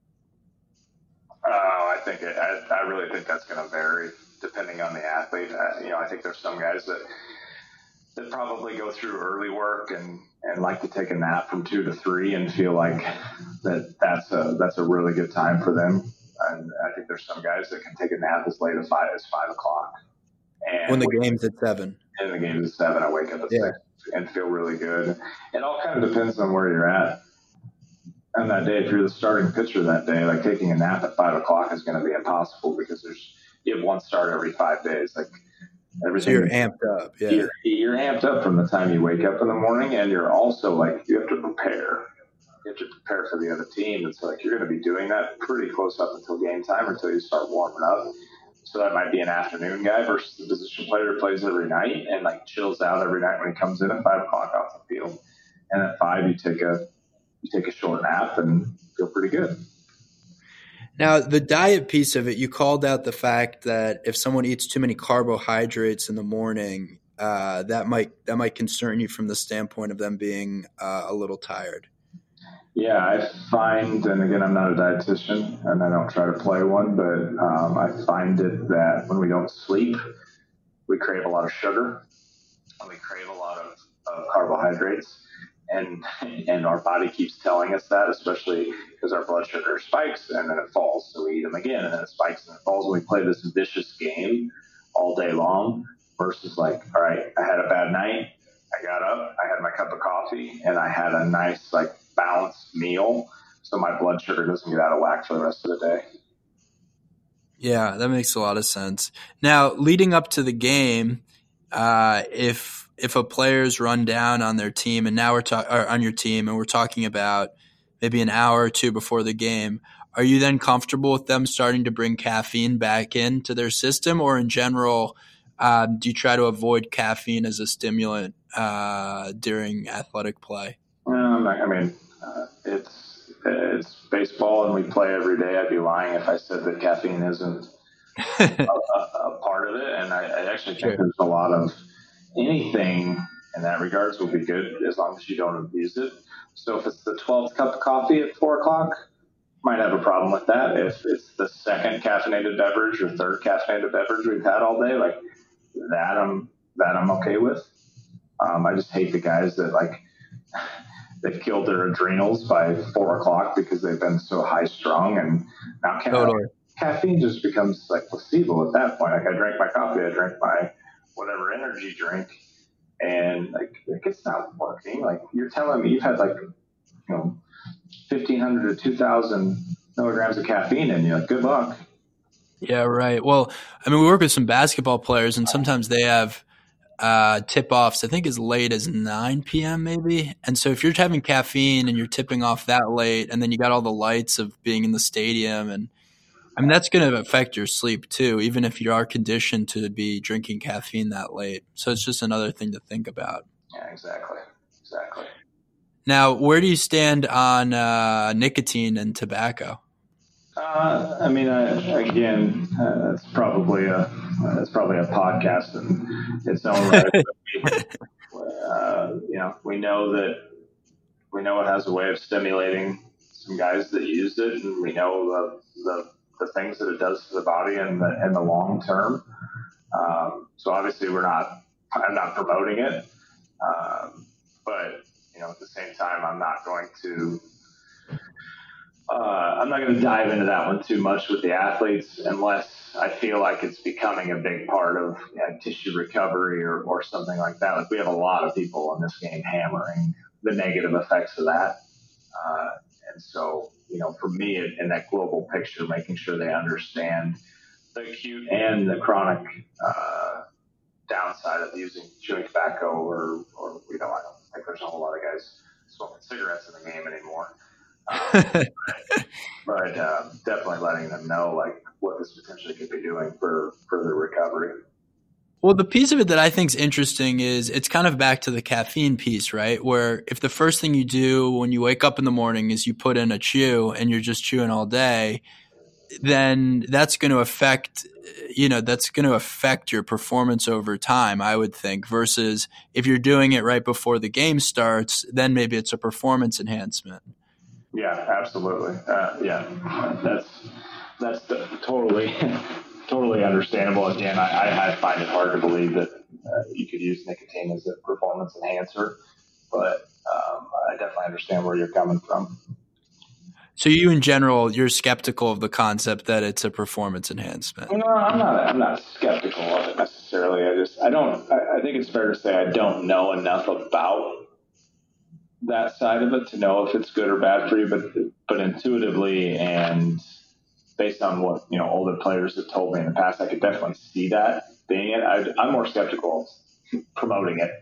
Oh, I think it, I, I really think that's going to vary depending on the athlete. Uh, you know, I think there's some guys that that probably go through early work and and like to take a nap from two to three and feel like that that's a that's a really good time for them. And I think there's some guys that can take a nap as late as five as five o'clock. And when the game's at seven. And the game's at seven, I wake up at yeah. six and feel really good. It all kind of depends on where you're at. And that day, if you're the starting pitcher that day, like taking a nap at five o'clock is going to be impossible because there's you have one start every five days. Like everything, so you're amped up. Yeah, you're, you're amped up from the time you wake up in the morning, and you're also like you have to prepare. You have to prepare for the other team. It's like you're going to be doing that pretty close up until game time, until you start warming up. So that might be an afternoon guy versus the position player who plays every night and like chills out every night when he comes in at five o'clock off the field. And at five, you take a you take a short nap and feel pretty good. Now, the diet piece of it, you called out the fact that if someone eats too many carbohydrates in the morning, uh, that might that might concern you from the standpoint of them being uh, a little tired. Yeah, I find, and again, I'm not a dietitian and I don't try to play one, but um, I find it that when we don't sleep, we crave a lot of sugar and we crave a lot of, of carbohydrates. And, and our body keeps telling us that, especially because our blood sugar spikes and then it falls. So we eat them again and then it spikes and it falls. And we play this vicious game all day long versus like, all right, I had a bad night. I got up, I had my cup of coffee, and I had a nice, like, balanced meal so my blood sugar doesn't get out of whack for the rest of the day. Yeah, that makes a lot of sense. Now, leading up to the game, uh, if if a player's run down on their team, and now we're talking on your team, and we're talking about maybe an hour or two before the game, are you then comfortable with them starting to bring caffeine back into their system, or in general, um, do you try to avoid caffeine as a stimulant uh, during athletic play? Um, I mean, uh, it's it's baseball, and we play every day. I'd be lying if I said that caffeine isn't [laughs] a, a, part of it. And I, I actually think sure. there's a lot of anything in that regards will be good as long as you don't abuse it. So if it's the 12th cup of coffee at four o'clock, might have a problem with that. If it's the second caffeinated beverage or third caffeinated beverage we've had all day, like that, I'm that I'm okay with. Um, I just hate the guys that like [laughs] they've killed their adrenals by four o'clock because they've been so high strung, and now ca- totally. caffeine just becomes like placebo at that point. Like I drank my coffee, I drank my whatever energy drink, and like, like it's not working. Like you're telling me you've had like you know fifteen hundred to two thousand milligrams of caffeine in you. Like good luck. Yeah, right. Well, I mean, we work with some basketball players, and sometimes they have uh, tip offs, I think as late as 9 p.m. maybe. And so if you're having caffeine and you're tipping off that late, and then you got all the lights of being in the stadium, and I mean, that's going to affect your sleep too, even if you are conditioned to be drinking caffeine that late. So it's just another thing to think about. Yeah, exactly. Exactly. Now, where do you stand on uh, nicotine and tobacco? Uh, I mean, again, uh, it's probably a it's probably a podcast in its own right. we, [laughs] uh, you know, we know that we know it has a way of stimulating some guys that use it, and we know the the, the things that it does to the body in the in the long term. Um, so obviously, we're not I'm not promoting it, um, but you know, at the same time, I'm not going to uh, I'm not going to dive into that one too much with the athletes unless I feel like it's becoming a big part of you know, tissue recovery or, or something like that. Like we have a lot of people in this game hammering the negative effects of that. Uh, and so, you know, for me in, that global picture, making sure they understand the acute and the chronic uh, downside of using chewing tobacco or, or, you know, I don't think there's a whole lot of guys smoking cigarettes in the game anymore. Um, [laughs] but uh, definitely letting them know like what this potentially could be doing for further recovery. Well, the piece of it that I think is interesting is it's kind of back to the caffeine piece, right? Where if the first thing you do when you wake up in the morning is you put in a chew and you're just chewing all day, then that's going to affect you know that's going to affect your performance over time i would think versus if you're doing it right before the game starts then maybe it's a performance enhancement yeah absolutely uh, yeah that's that's totally [laughs] totally understandable again I, I, find it hard to believe that uh, you could use nicotine as a performance enhancer but um, i definitely understand where you're coming from so you, in general, you're skeptical of the concept that it's a performance enhancement. No, I'm not. I'm not skeptical of it necessarily. I just, I don't. I, I think it's fair to say I don't know enough about that side of it to know if it's good or bad for you. But, but intuitively and based on what you know older players have told me in the past, I could definitely see that being it. I, am more skeptical promoting it. [laughs]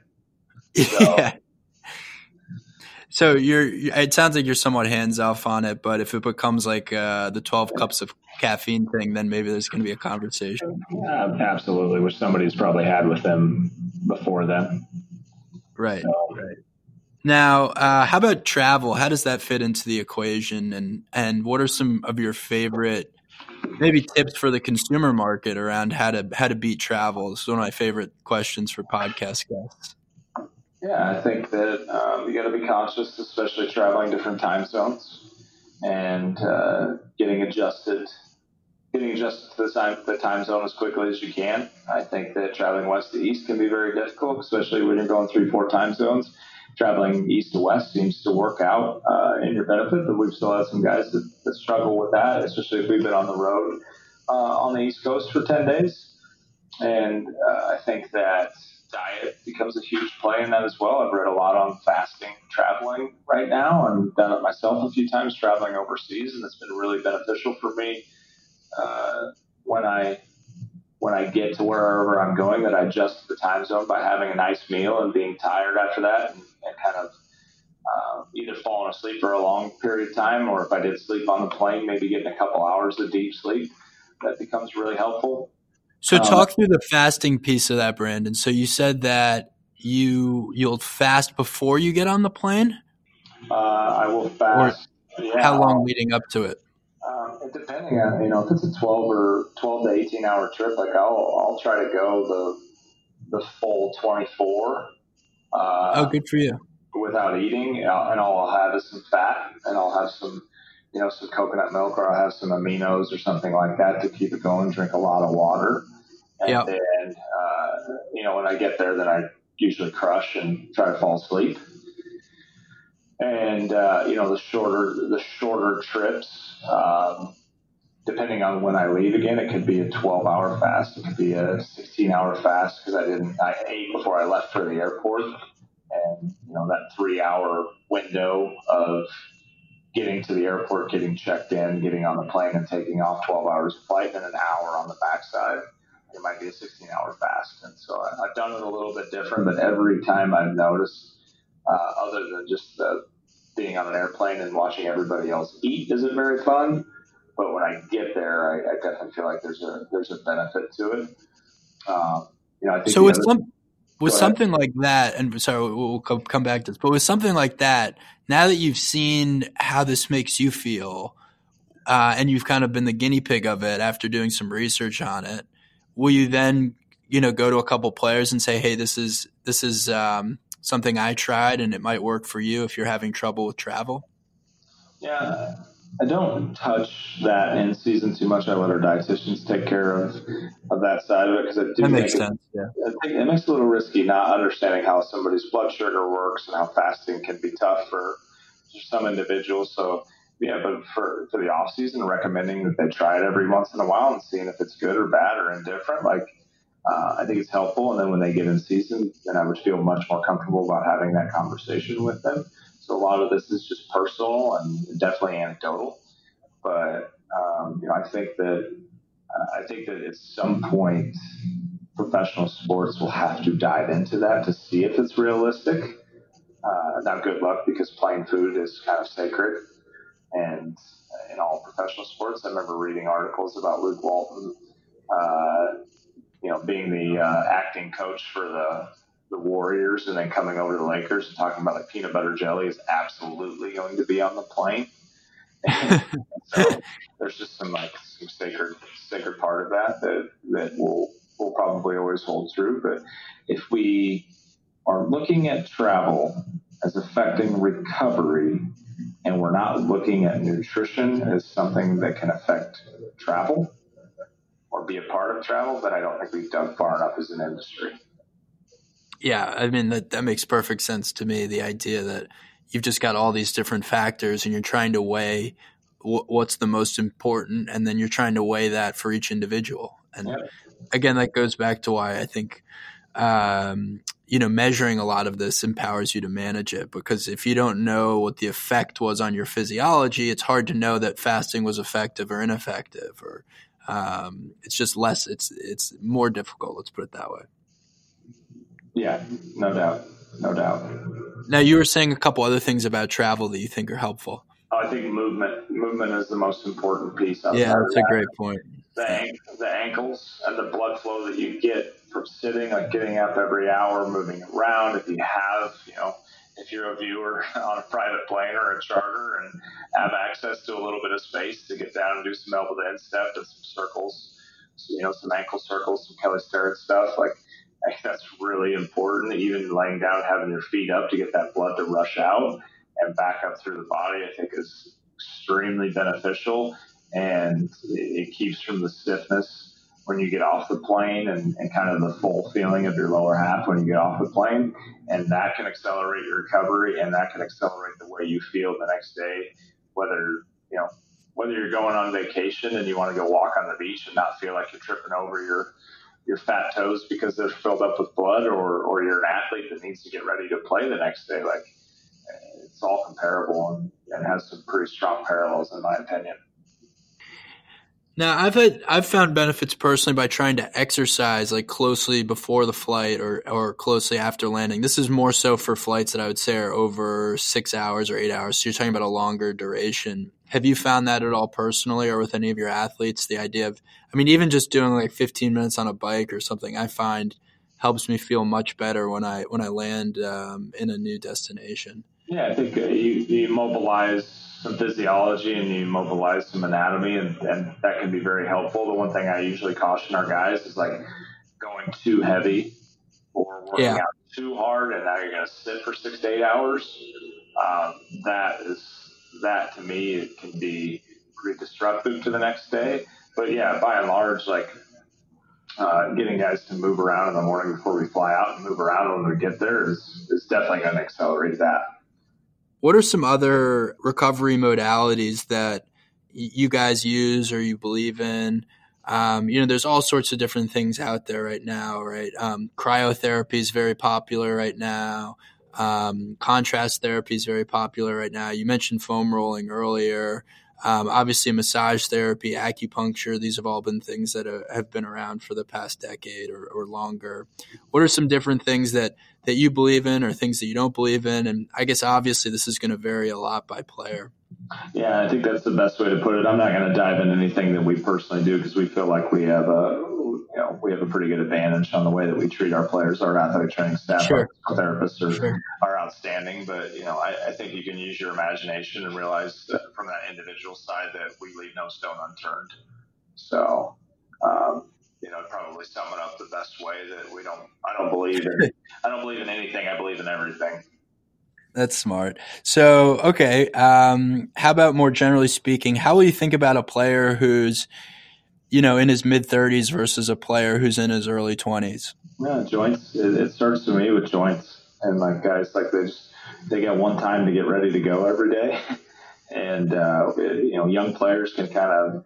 So, yeah. So you're. It sounds like you're somewhat hands off on it, but if it becomes like uh, the 12 cups of caffeine thing, then maybe there's going to be a conversation. Uh, absolutely, which somebody's probably had with them before then. Right. So, right. Now, uh, how about travel? How does that fit into the equation? And and what are some of your favorite maybe tips for the consumer market around how to how to beat travel? Is one of my favorite questions for podcast guests. Yeah, I think that um, you got to be conscious, especially traveling different time zones and uh, getting adjusted, getting adjusted to the time, the time zone as quickly as you can. I think that traveling west to east can be very difficult, especially when you're going three, four time zones. Traveling east to west seems to work out uh, in your benefit, but we've still had some guys that, that struggle with that, especially if we've been on the road uh, on the East Coast for 10 days. And uh, I think that diet becomes a huge play in that as well. I've read a lot on fasting traveling right now and done it myself a few times traveling overseas, and it's been really beneficial for me uh, when I when I get to wherever I'm going that I adjust the time zone by having a nice meal and being tired after that and, and kind of uh, either falling asleep for a long period of time or if I did sleep on the plane, maybe getting a couple hours of deep sleep. That becomes really helpful. So um, talk through the fasting piece of that, Brandon. So you said that you you'll fast before you get on the plane. Uh, I will fast. Yeah, how long leading up to it? Um, depending on you know if it's a twelve or twelve to eighteen hour trip, like I'll I'll try to go the the full twenty four. Uh, oh, good for you. Without eating, and all I'll have is some fat, and I'll have some you know, some coconut milk or I'll have some aminos or something like that to keep it going, drink a lot of water. And yep. then, uh, you know, when I get there, then I usually crush and try to fall asleep. And, uh, you know, the shorter, the shorter trips, um, depending on when I leave again, it could be a 12 hour fast. It could be a 16 hour fast because I didn't, I ate before I left for the airport. And, you know, that three hour window of getting to the airport, getting checked in, getting on the plane, and taking off 12 hours of flight, and an hour on the backside. It might be a 16 hour fast. And so I, have done it a little bit different, but every time I've noticed, uh, other than just uh, being on an airplane and watching everybody else eat isn't very fun. But when I get there, I, I definitely feel like there's a there's a benefit to it. Um, you know, I think so with some with something like that, and sorry, we'll come back to this, but with something like that, now that you've seen how this makes you feel, uh, and you've kind of been the guinea pig of it after doing some research on it, will you then, you know, go to a couple players and say, "Hey, this is this is um, something I tried, and it might work for you if you're having trouble with travel"? Yeah, I don't touch that in season too much. I let our dietitians take care of of that side of it because it do that makes sense. It, yeah, think it makes it a little risky not understanding how somebody's blood sugar works and how fasting can be tough for, for some individuals. So yeah, but for for the off season, recommending that they try it every once in a while and seeing if it's good or bad or indifferent, like. Uh, I think it's helpful, and then when they get in season, then I would feel much more comfortable about having that conversation with them. A lot of this is just personal and definitely anecdotal. But um, you know, I think that uh, I think that at some point, professional sports will have to dive into that to see if it's realistic. Uh, now, good luck because playing food is kind of sacred. And in all professional sports, I remember reading articles about Luke Walton, uh, you know, being the uh, acting coach for the the Warriors and then coming over to the Lakers and talking about like peanut butter jelly is absolutely going to be on the plane. so [laughs] there's just some like some sacred sacred part of that that that will will probably always hold true. But if we are looking at travel as affecting recovery, and we're not looking at nutrition as something that can affect travel or be a part of travel, then I don't think we've done far enough as an industry. Yeah, I mean that that makes perfect sense to me. The idea that you've just got all these different factors and you're trying to weigh w- what's the most important, and then you're trying to weigh that for each individual. And yep. again, that goes back to why I think um, you know measuring a lot of this empowers you to manage it because if you don't know what the effect was on your physiology, it's hard to know that fasting was effective or ineffective, or um, it's just less. It's it's more difficult. Let's put it that way. Yeah, no doubt, no doubt. Now you were saying a couple other things about travel that you think are helpful. Oh, I think movement movement is the most important piece. Yeah, that's that. a great point. The, the ankles and the blood flow that you get from sitting, like getting up every hour, moving around. If you have, you know, if you're a viewer on a private plane or a charter and have access to a little bit of space to get down and do some elbow to instep and some circles, you know, some ankle circles, some Kelly Starrett stuff, like I [laughs] think that's really important. Even laying down, having your feet up to get that blood to rush out and back up through the body, I think is extremely beneficial. And it, keeps from the stiffness when you get off the plane and, and kind of the full feeling of your lower half when you get off the plane. And that can accelerate your recovery and that can accelerate the way you feel the next day, whether, you know, whether you're going on vacation and you want to go walk on the beach and not feel like you're tripping over your your fat toes because they're filled up with blood, or or you're an athlete that needs to get ready to play the next day. Like it's all comparable and, and has some pretty strong parallels in my opinion. Now, I've had I've found benefits personally by trying to exercise like closely before the flight or or closely after landing. This is more so for flights that I would say are over six hours or eight hours. So you're talking about a longer duration. Have you found that at all personally or with any of your athletes? The idea of, I mean, even just doing like 15 minutes on a bike or something, I find helps me feel much better when I when I land um, in a new destination. Yeah, I think uh, you, you mobilize some physiology and you mobilize some anatomy, and, and that can be very helpful. The one thing I usually caution our guys is like going too heavy or working yeah. out too hard, and now you're going to sit for six to eight hours. Um, that is that to me it can be pretty disruptive to the next day. But yeah, by and large, like uh, getting guys to move around in the morning before we fly out and move around when we get there is, is definitely going to accelerate that. What are some other recovery modalities that you guys use or you believe in? Um, you know, there's all sorts of different things out there right now, right? Um, cryotherapy is very popular right now. Um, contrast therapy is very popular right now. You mentioned foam rolling earlier. Um, obviously, massage therapy, acupuncture, these have all been things that have been around for the past decade or, or, longer. What are some different things that, that you believe in or things that you don't believe in? And I guess obviously this is going to vary a lot by player. Yeah, I think that's the best way to put it. I'm not going to dive into anything that we personally do because we feel like we have a you know we have a pretty good advantage on the way that we treat our players. Our athletic training staff, sure. our therapists are, sure. are outstanding. But you know, I, I, think you can use your imagination and realize that from that individual side that we leave no stone unturned. So. Um, you know, probably sum it up the best way that we don't. I don't believe in. [laughs] I don't believe in anything. I believe in everything. That's smart. So, okay. Um, how about more generally speaking? How will you think about a player who's you know, in his mid 30s versus a player who's in his early 20s? Yeah, joints. It, it starts to me with joints, and like guys, like they just they got one time to get ready to go every day, [laughs] and uh, you know, young players can kind of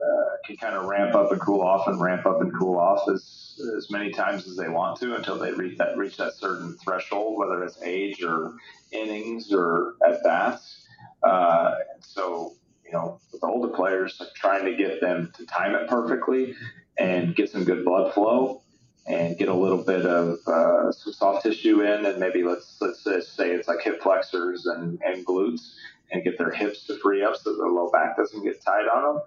uh, can kind of ramp up and cool off, and ramp up and cool off as as many times as they want to until they reach that reach that certain threshold, whether it's age or innings or at bats. Uh, so you know, with older players, like trying to get them to time it perfectly and get some good blood flow and get a little bit of uh, some soft tissue in, and maybe let's let's say it's like hip flexors and, and glutes, and get their hips to free up so their low back doesn't get tight on them.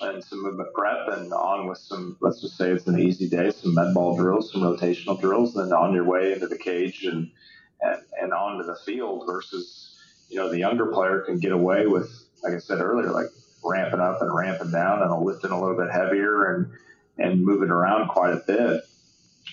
And some movement prep, and on with some. Let's just say it's an easy day. Some med ball drills, some rotational drills, and then on your way into the cage and and, and onto the field. Versus, you know, the younger player can get away with, like I said earlier, like ramping up and ramping down and lifting a little bit heavier and and moving around quite a bit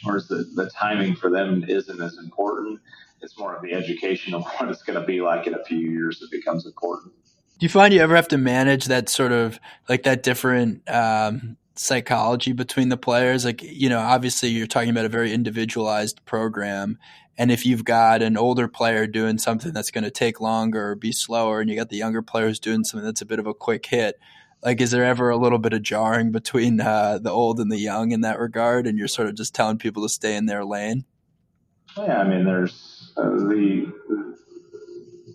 whereas the, the timing for them isn't as important. It's more of the education of [laughs] what it's going to be like in a few years that becomes important. Do you find you ever have to manage that sort of like that different um, psychology between the players? Like, you know, obviously you're talking about a very individualized program. And if you've got an older player doing something that's going to take longer or be slower, and you got the younger players doing something that's a bit of a quick hit, like, is there ever a little bit of jarring between uh, the old and the young in that regard, and you're sort of just telling people to stay in their lane? Yeah, I mean, there's uh, the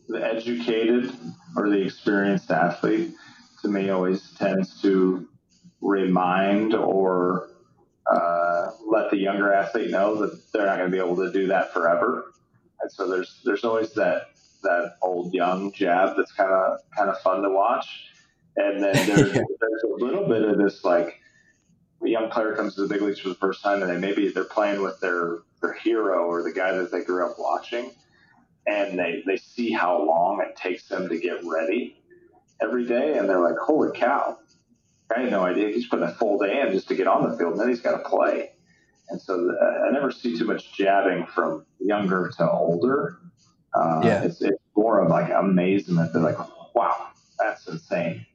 the educated or the experienced athlete. To me, always tends to remind or uh, let the younger athlete know that they're not going to be able to do that forever. And so there's there's always that that old young jab that's kind of kind of fun to watch. And then [laughs] there's, yeah. there's a little bit of this like a young player comes to the big leagues for the first time and they maybe they're playing with their their hero or the guy that they grew up watching and they they see how long it takes them to get ready every day and they're like holy cow I had no idea he's putting a full day in just to get on the field and then he's got to play and so uh, I never see too much jabbing from younger to older uh, yeah. it's, it's more of like amazement they're like wow that's insane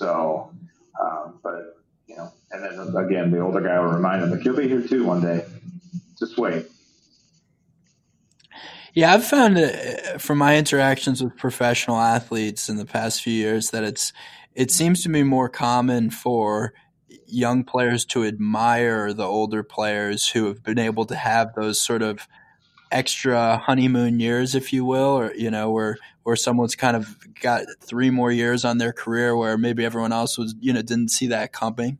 so, um, but you know, and then again, the older guy will remind him, like, you'll be here too one day. Just wait. Yeah, I've found uh, from my interactions with professional athletes in the past few years that it's it seems to be more common for young players to admire the older players who have been able to have those sort of extra honeymoon years, if you will, or you know, where where someone's kind of got three more years on their career where maybe everyone else was, you know, didn't see that coming.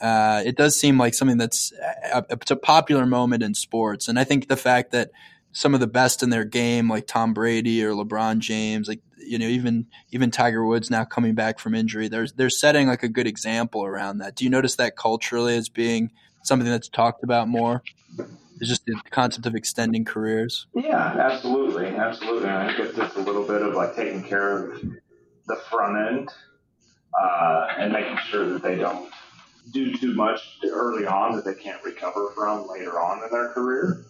Uh, it does seem like something that's a, it's a popular moment in sports, and I think the fact that some of the best in their game, like Tom Brady or LeBron James, like you know, even even Tiger Woods now coming back from injury, they're they're setting like a good example around that. Do you notice that culturally as being something that's talked about more? It's just the concept of extending careers. Yeah, absolutely, absolutely. I think it's just a little bit of like taking care of the front end uh, and making sure that they don't do too much early on that they can't recover from later on in their career.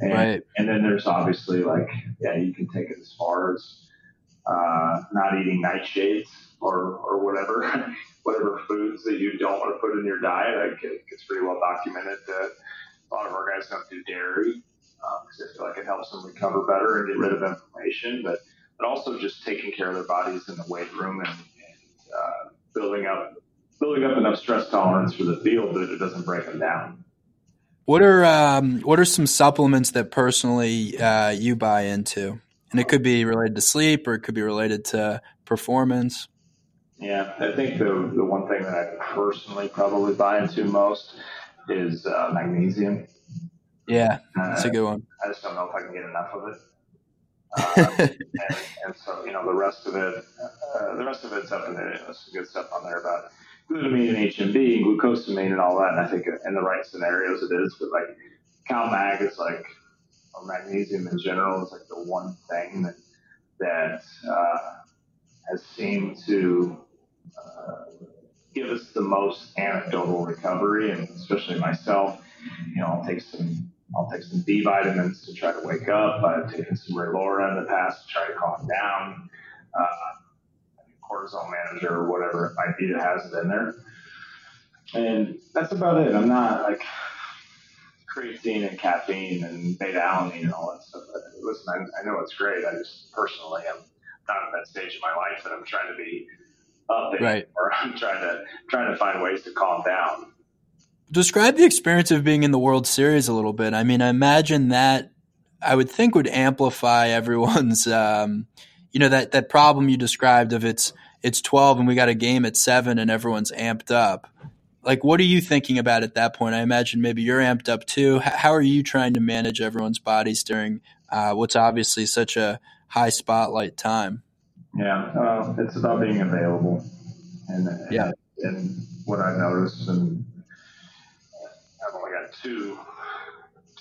And, right. And then there's obviously like, yeah, you can take it as far as uh, not eating nightshades or, or whatever, [laughs] whatever foods that you don't want to put in your diet. I, it's pretty well documented that a lot of our guys don't do dairy because um, I feel like it helps them recover better and get rid of inflammation, but but also just taking care of their bodies in the weight room and, and uh, building up building up enough stress tolerance for the field that it doesn't break them down. What are um, what are some supplements that personally uh, you buy into? And it could be related to sleep, or it could be related to performance. Yeah, I think the the one thing that I personally probably buy into most is uh, magnesium. Yeah, that's uh, a good one. I just don't know if I can get enough of it. Uh, [laughs] and, and, so, you know, the rest of it, uh, the rest of it's up in there. There's some good stuff on there about glutamine and HMB and glucosamine and all that. And I think in the right scenarios it is, but like CalMag is like, or magnesium in general is like the one thing that, that uh, has seemed to uh, give us the most anecdotal recovery, and especially myself, you know, I'll take some I'll take some B vitamins to try to wake up. I've taken some Relora in the past to try to calm down. Uh, cortisol manager or whatever it might be that has it in there. And that's about it. I'm not like creatine and caffeine and beta alanine and all that stuff. Listen, I, I know it's great. I just personally am not at that stage in my life that I'm trying to be up there, right. [laughs] or I'm trying to trying to find ways to calm down. Describe the experience of being in the World Series a little bit. I mean, I imagine that I would think would amplify [laughs] everyone's, um, you know, that that problem you described of it's it's twelve and we got a game at seven and everyone's amped up. like what are you thinking about at that point? I imagine maybe you're amped up too. How are you trying to manage everyone's bodies during uh, what's obviously such a high spotlight time? Yeah, uh, it's about being available, and, and yeah, and what I've noticed, and I've only got two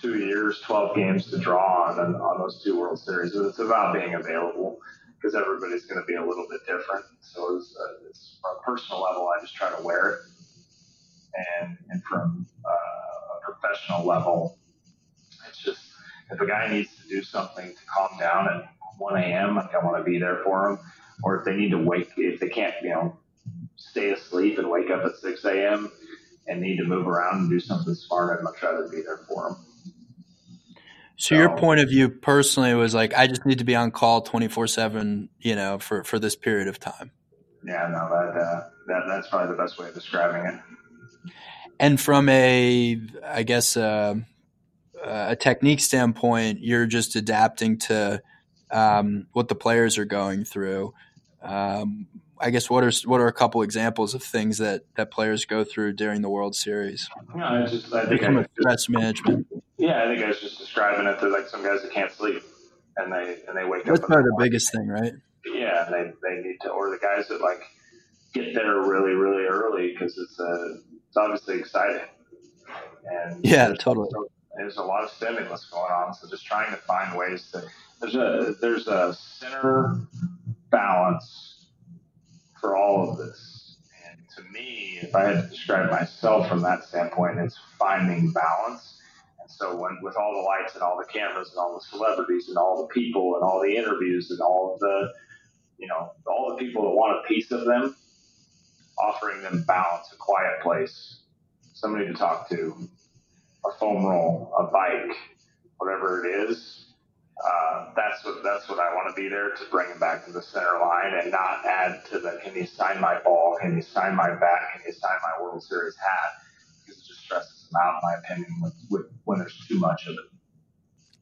two years, twelve games to draw on on those two World Series. It's about being available because everybody's going to be a little bit different. So it's, uh, it's, from a personal level, I just try to wear it, and and from uh, a professional level, it's just if a guy needs to do something to calm down at 1 a.m., like I want to be there for them, or if they need to wake, if they can't, you know, stay asleep and wake up at 6 a.m. and need to move around and do something smart, I'd much rather be there for them. So, so your point of view personally was like, I just need to be on call 24 seven, you know, for, for this period of time. Yeah, no, that, uh, that, that's probably the best way of describing it. And from a, I guess, uh, a technique standpoint, you're just adapting to um, what the players are going through. Um, I guess what are what are a couple examples of things that, that players go through during the World Series? No, I just I think I, stress management. Yeah, I think I was just describing it to like some guys that can't sleep and they and they wake That's up. That's probably the biggest thing, right? Yeah, and they they need to, or the guys that like get there really really early because it's uh, it's obviously exciting. And yeah, totally. There's a lot of stimulus going on, so just trying to find ways to there's a there's a center balance for all of this. And to me, if I had to describe myself from that standpoint, it's finding balance. So when with all the lights and all the cameras and all the celebrities and all the people and all the interviews and all the you know, all the people that want a piece of them, offering them balance, a quiet place, somebody to talk to, a foam roll, a bike, whatever it is, uh, that's what that's what I want to be there to bring him back to the center line and not add to the can you sign my ball, can you sign my bat, can you sign my World Series hat just stresses him out, in my opinion, with, with, when there's too much of it.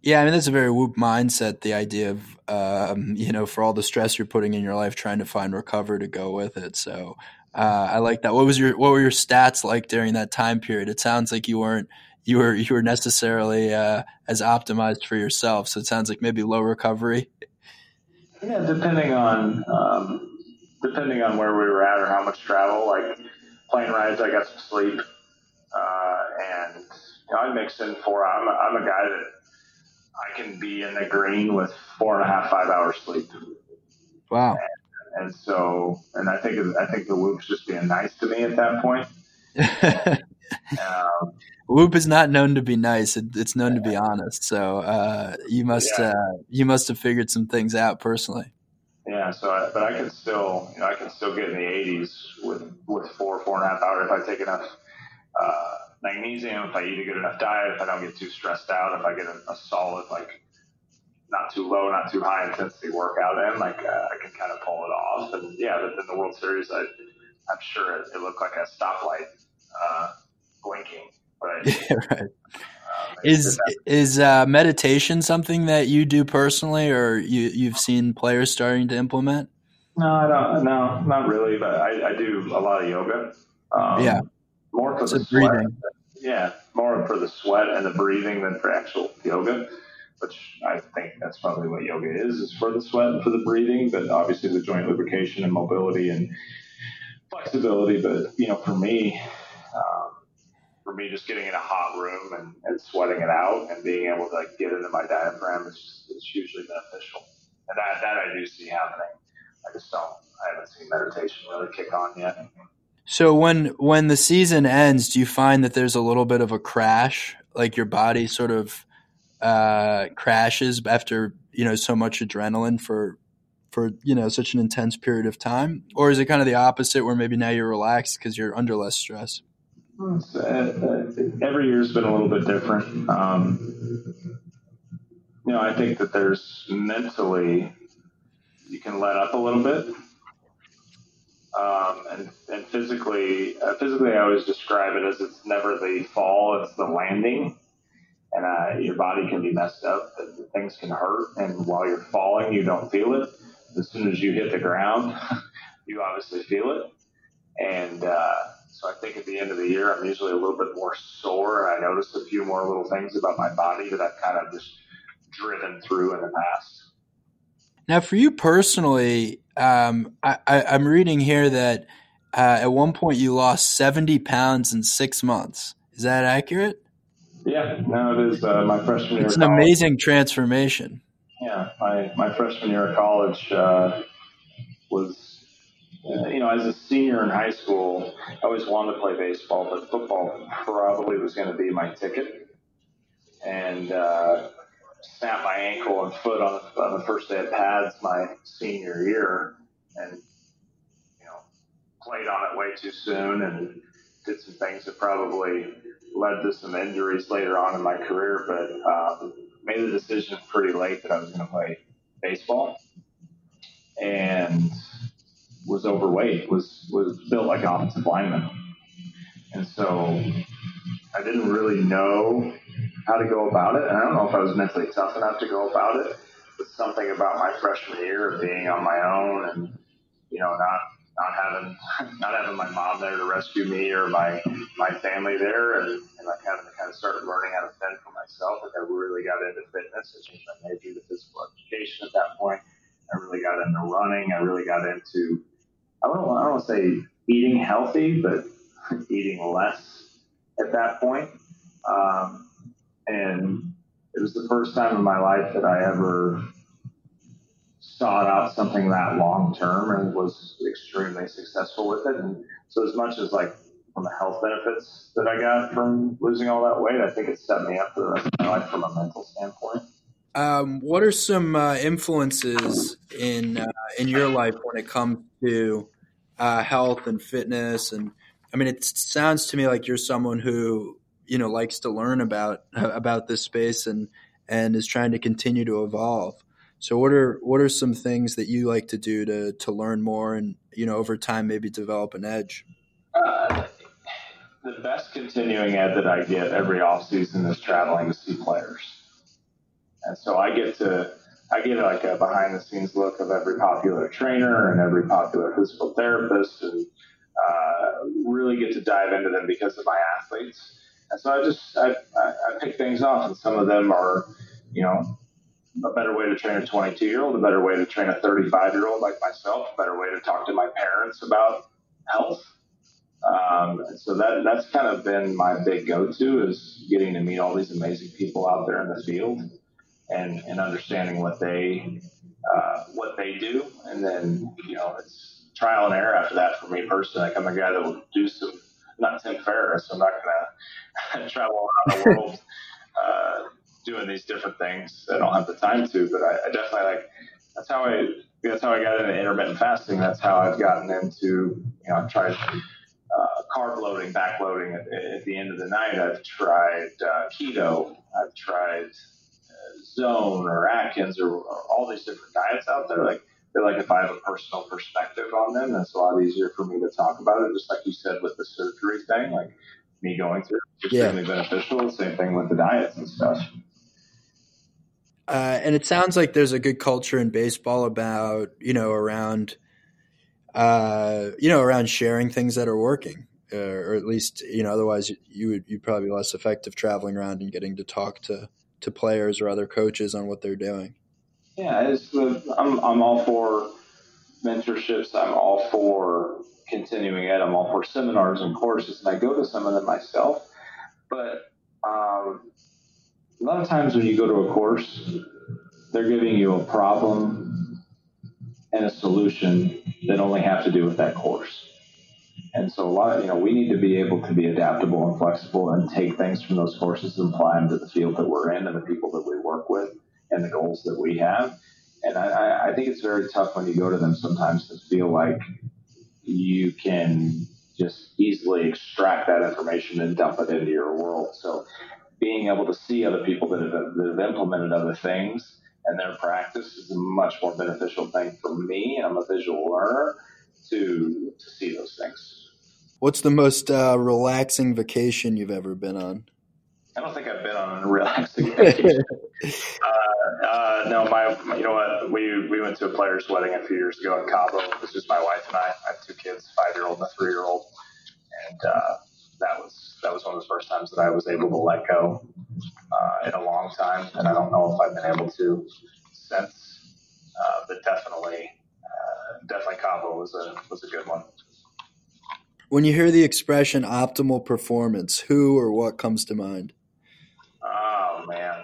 Yeah, I mean that's a very whoop mindset. The idea of um, you know for all the stress you're putting in your life, trying to find recover to go with it. So uh, I like that. What was your what were your stats like during that time period? It sounds like you weren't you were you were necessarily uh, as optimized for yourself. So it sounds like maybe low recovery. Yeah, depending on um, depending on where we were at or how much travel. Like plane rides, I got some sleep, uh, and you know, I mix in four. I'm a, I'm a guy that I can be in the green with four and a half five hours sleep. Wow. And, and so, and I think I think the whoop's just being nice to me at that point. [laughs] um, Whoop is not known to be nice. It, it's known to be honest. So uh, you must yeah. uh, you must have figured some things out personally. Yeah. So, I, but I can still you know I can still get in the 80s with with four four and a half hours if I take enough uh, magnesium, if I eat a good enough diet, if I don't get too stressed out, if I get a, a solid like not too low, not too high intensity workout in, like uh, I can kind of pull it off. And yeah, but in the World Series, I, I'm sure it, it looked like a stoplight uh, blinking Right. [laughs] Yeah, right. Um, is is uh, meditation something that you do personally, or you you've seen players starting to implement? No, I don't. No, not really. But I, I do a lot of yoga. Um, yeah, more for the breathing. Yeah, more for the sweat and the breathing than for actual yoga. Which I think that's probably what yoga is: is for the sweat and for the breathing. But obviously, the joint lubrication and mobility and flexibility. But you know, for me, um, for me, just getting in a hot room and, and sweating it out and being able to like get into my diaphragm is is hugely beneficial. And that, that I do see happening. I just don't, I haven't seen meditation really kick on yet. So when when the season ends, do you find that there's a little bit of a crash, like your body sort of uh, crashes after you know so much adrenaline for for you know such an intense period of time, or is it kind of the opposite, where maybe now you're relaxed because you're under less stress? Uh, every year's been a little bit different. Um, you know, I think that there's mentally you can let up a little bit, um, and and physically, uh, physically, I always describe it as it's never the fall, it's the landing, and uh, your body can be messed up, and things can hurt, and while you're falling, you don't feel it. As soon as you hit the ground, [laughs] you obviously feel it, and uh, so I think at the end of the year, I'm usually a little bit more sore, and I notice a few more little things about my body that I've kind of just driven through in the past. Now, for you personally, um, I, am reading here that uh, at one point you lost 70 pounds in six months. Is that accurate? Yeah, no, it is. Uh, my freshman year. It's an amazing transformation. Yeah, my, my freshman year of college uh, was, uh, you know, as a senior in high school, I always wanted to play baseball, but football probably was going to be my ticket. And uh, snapped my ankle and foot on, on the first day of pads my senior year, and you know, played on it way too soon and did some things that probably led to some injuries later on in my career. But um, made the decision pretty late that I was going to play baseball, and was overweight. was was built like an offensive lineman, and so I didn't really know how to go about it. And I don't know if I was mentally tough enough to go about it. But something about my freshman year of being on my own and you know not not having [laughs] not having my mom there to rescue me or my my family there and, and like having to kind of start learning how to fend for myself. Like I really got into fitness. I changed my major to physical education at that point. I really got into running. I really got into I don't I don't want to say eating healthy, but [laughs] eating less at that point. Um, and it was the first time in my life that I ever sought out something that long term and was extremely successful with it. And so, as much as like from the health benefits that I got from losing all that weight, I think it set me up for the rest of my life from a mental standpoint. Um, what are some uh, influences in uh, in your life when it comes to uh, health and fitness? And I mean, it sounds to me like you're someone who you know likes to learn about [laughs] about this space and and is trying to continue to evolve. So what are what are some things that you like to do to to learn more and you know over time maybe develop an edge? Uh, the best continuing ed that I get every off season is traveling to see players, and so I get to I get like a behind the scenes look of every popular trainer and every popular physical therapist, and uh, really get to dive into them because of my athletes. And so I just I, I, I pick things off, and some of them are, you know, a better way to train a 22 year old, a better way to train a 35 year old like myself, a better way to talk to my parents about health. Um, so that that's kind of been my big go to is getting to meet all these amazing people out there in the field and, and understanding what they uh, what they do, and then you know it's trial and error after that for me personally. Like I'm a guy that will do some not Tim Ferriss. I'm not gonna [laughs] travel around the world uh, doing these different things. I don't have the time to, but I, I definitely like. That's how I. That's how I got into intermittent fasting. That's how I've gotten into. You know, I've tried uh, carb loading, back loading at, at, the end of the night. I've tried uh, keto. I've tried uh, Zone or Atkins or, or all these different diets out there. Like feel like if I have a personal perspective on them, it's a lot easier for me to talk about it. Just like you said with the surgery thing, like me going through, it's extremely yeah. beneficial. Same thing with the diets and stuff. Uh, and it sounds like there's a good culture in baseball about you know around uh, you know around sharing things that are working, uh, or at least you know otherwise you would you probably be less effective traveling around and getting to talk to to players or other coaches on what they're doing. Yeah, it's I'm I'm all for mentorships. I'm all for continuing ed. I'm all for seminars and courses, and I go to some of them myself. But um, a lot of times when you go to a course, they're giving you a problem and a solution that only have to do with that course. And so a lot of, you know, we need to be able to be adaptable and flexible and take things from those courses and apply them to the field that we're in and the people that we work with and the goals that we have. And I, I think it's very tough when you go to them sometimes to feel like you can just easily extract that information and dump it into your world. So being able to see other people that have, that have implemented other things and their practice is a much more beneficial thing for me. I'm a visual learner to to see those things. What's the most uh, relaxing vacation you've ever been on? I don't think I've been on a relaxing vacation. [laughs] uh, uh, no, my, you know what? We we went to a player's wedding a few years ago in Cabo. It was just my wife and I. I have two kids, five year old and a three year old. and uh, that was that was one of the first times that I was able to let go uh, in a long time, and I don't know if I've been able to since. Uh, but definitely, uh, definitely, Cabo was a was a good one. When you hear the expression optimal performance, who or what comes to mind? Oh man,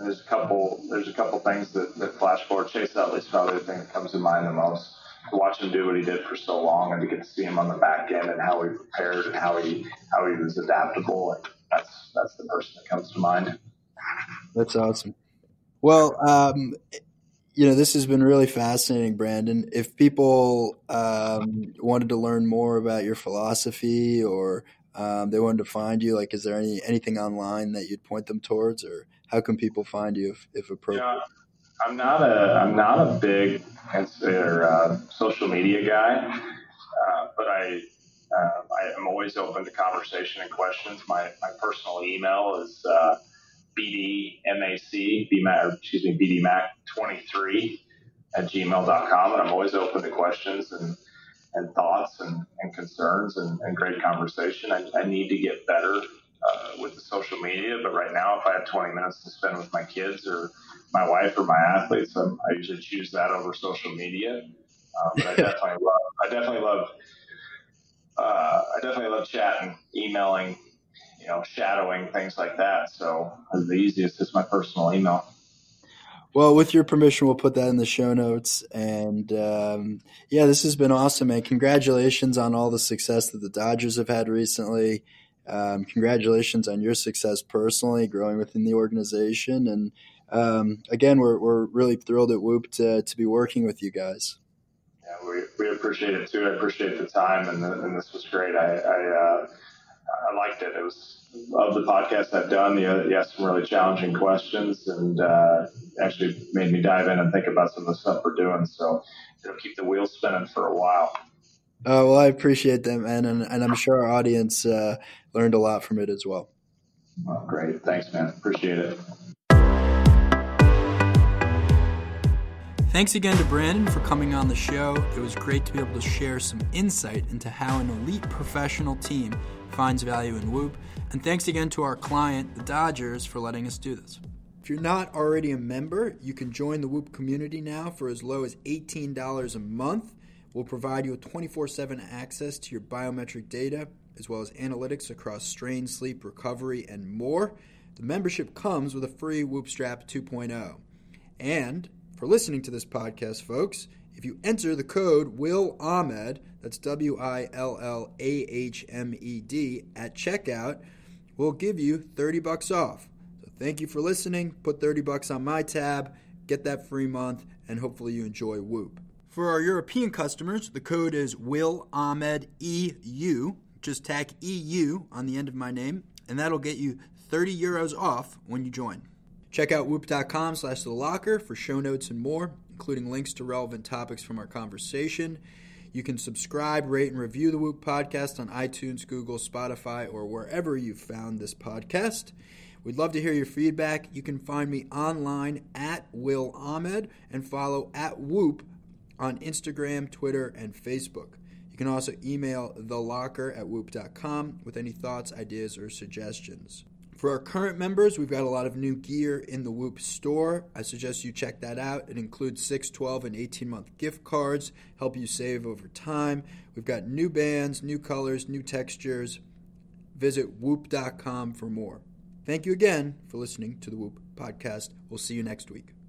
there's a couple. There's a couple things that, that flash forward. Chase Utley's probably the thing that comes to mind the most. To watch him do what he did for so long, and to get to see him on the back end and how he prepared and how he how he was adaptable. And that's that's the person that comes to mind. That's awesome. Well, um, you know, this has been really fascinating, Brandon. If people um, wanted to learn more about your philosophy or um, they wanted to find you, like, is there any anything online that you'd point them towards, or how can people find you if, if appropriate? Yeah, I'm not a I'm not a big or, uh, social media guy, uh, but I uh, I am always open to conversation and questions. My my personal email is uh, bdmac bmac excuse me bdmac23 at gmail.com, and I'm always open to questions and and thoughts and, and concerns and, and great conversation. I, I need to get better uh, with the social media, but right now, if I have 20 minutes to spend with my kids or my wife or my athletes, I'm, i usually choose that over social media. Um, but I [laughs] definitely love, I definitely love, uh, I definitely love chatting, emailing, you know, shadowing things like that. So the easiest is my personal email. Well, with your permission, we'll put that in the show notes. And um, yeah, this has been awesome, man. Congratulations on all the success that the Dodgers have had recently. Um, congratulations on your success personally, growing within the organization. And um, again, we're, we're really thrilled at Whoop to, to be working with you guys. Yeah, we, we appreciate it too. I appreciate the time, and, the, and this was great. I, I, uh, I liked it. It was of the podcast I've done. You, you asked some really challenging questions, and uh, actually made me dive in and think about some of the stuff we're doing. So it'll keep the wheels spinning for a while. Oh well, I appreciate that, man, and, and I'm sure our audience uh, learned a lot from it as well. well. Great, thanks, man. Appreciate it. Thanks again to Brandon for coming on the show. It was great to be able to share some insight into how an elite professional team finds value in Whoop. And thanks again to our client, the Dodgers, for letting us do this. If you're not already a member, you can join the Whoop community now for as low as $18 a month. We'll provide you with 24 7 access to your biometric data, as well as analytics across strain, sleep, recovery, and more. The membership comes with a free Whoop Strap 2.0. And for listening to this podcast, folks, if you enter the code Will Ahmed, that's W I L L A H M E D, at checkout, we'll give you 30 bucks off. So thank you for listening. Put 30 bucks on my tab, get that free month, and hopefully you enjoy Whoop. For our European customers, the code is Will Ahmed EU. Just tack EU on the end of my name, and that'll get you 30 euros off when you join. Check out whoop.com slash the locker for show notes and more, including links to relevant topics from our conversation. You can subscribe, rate, and review the Whoop podcast on iTunes, Google, Spotify, or wherever you found this podcast. We'd love to hear your feedback. You can find me online at Will Ahmed and follow at Whoop on Instagram, Twitter, and Facebook. You can also email thelocker at whoop.com with any thoughts, ideas, or suggestions. For our current members, we've got a lot of new gear in the Whoop store. I suggest you check that out. It includes 6, 12, and 18 month gift cards, help you save over time. We've got new bands, new colors, new textures. Visit whoop.com for more. Thank you again for listening to the Whoop podcast. We'll see you next week.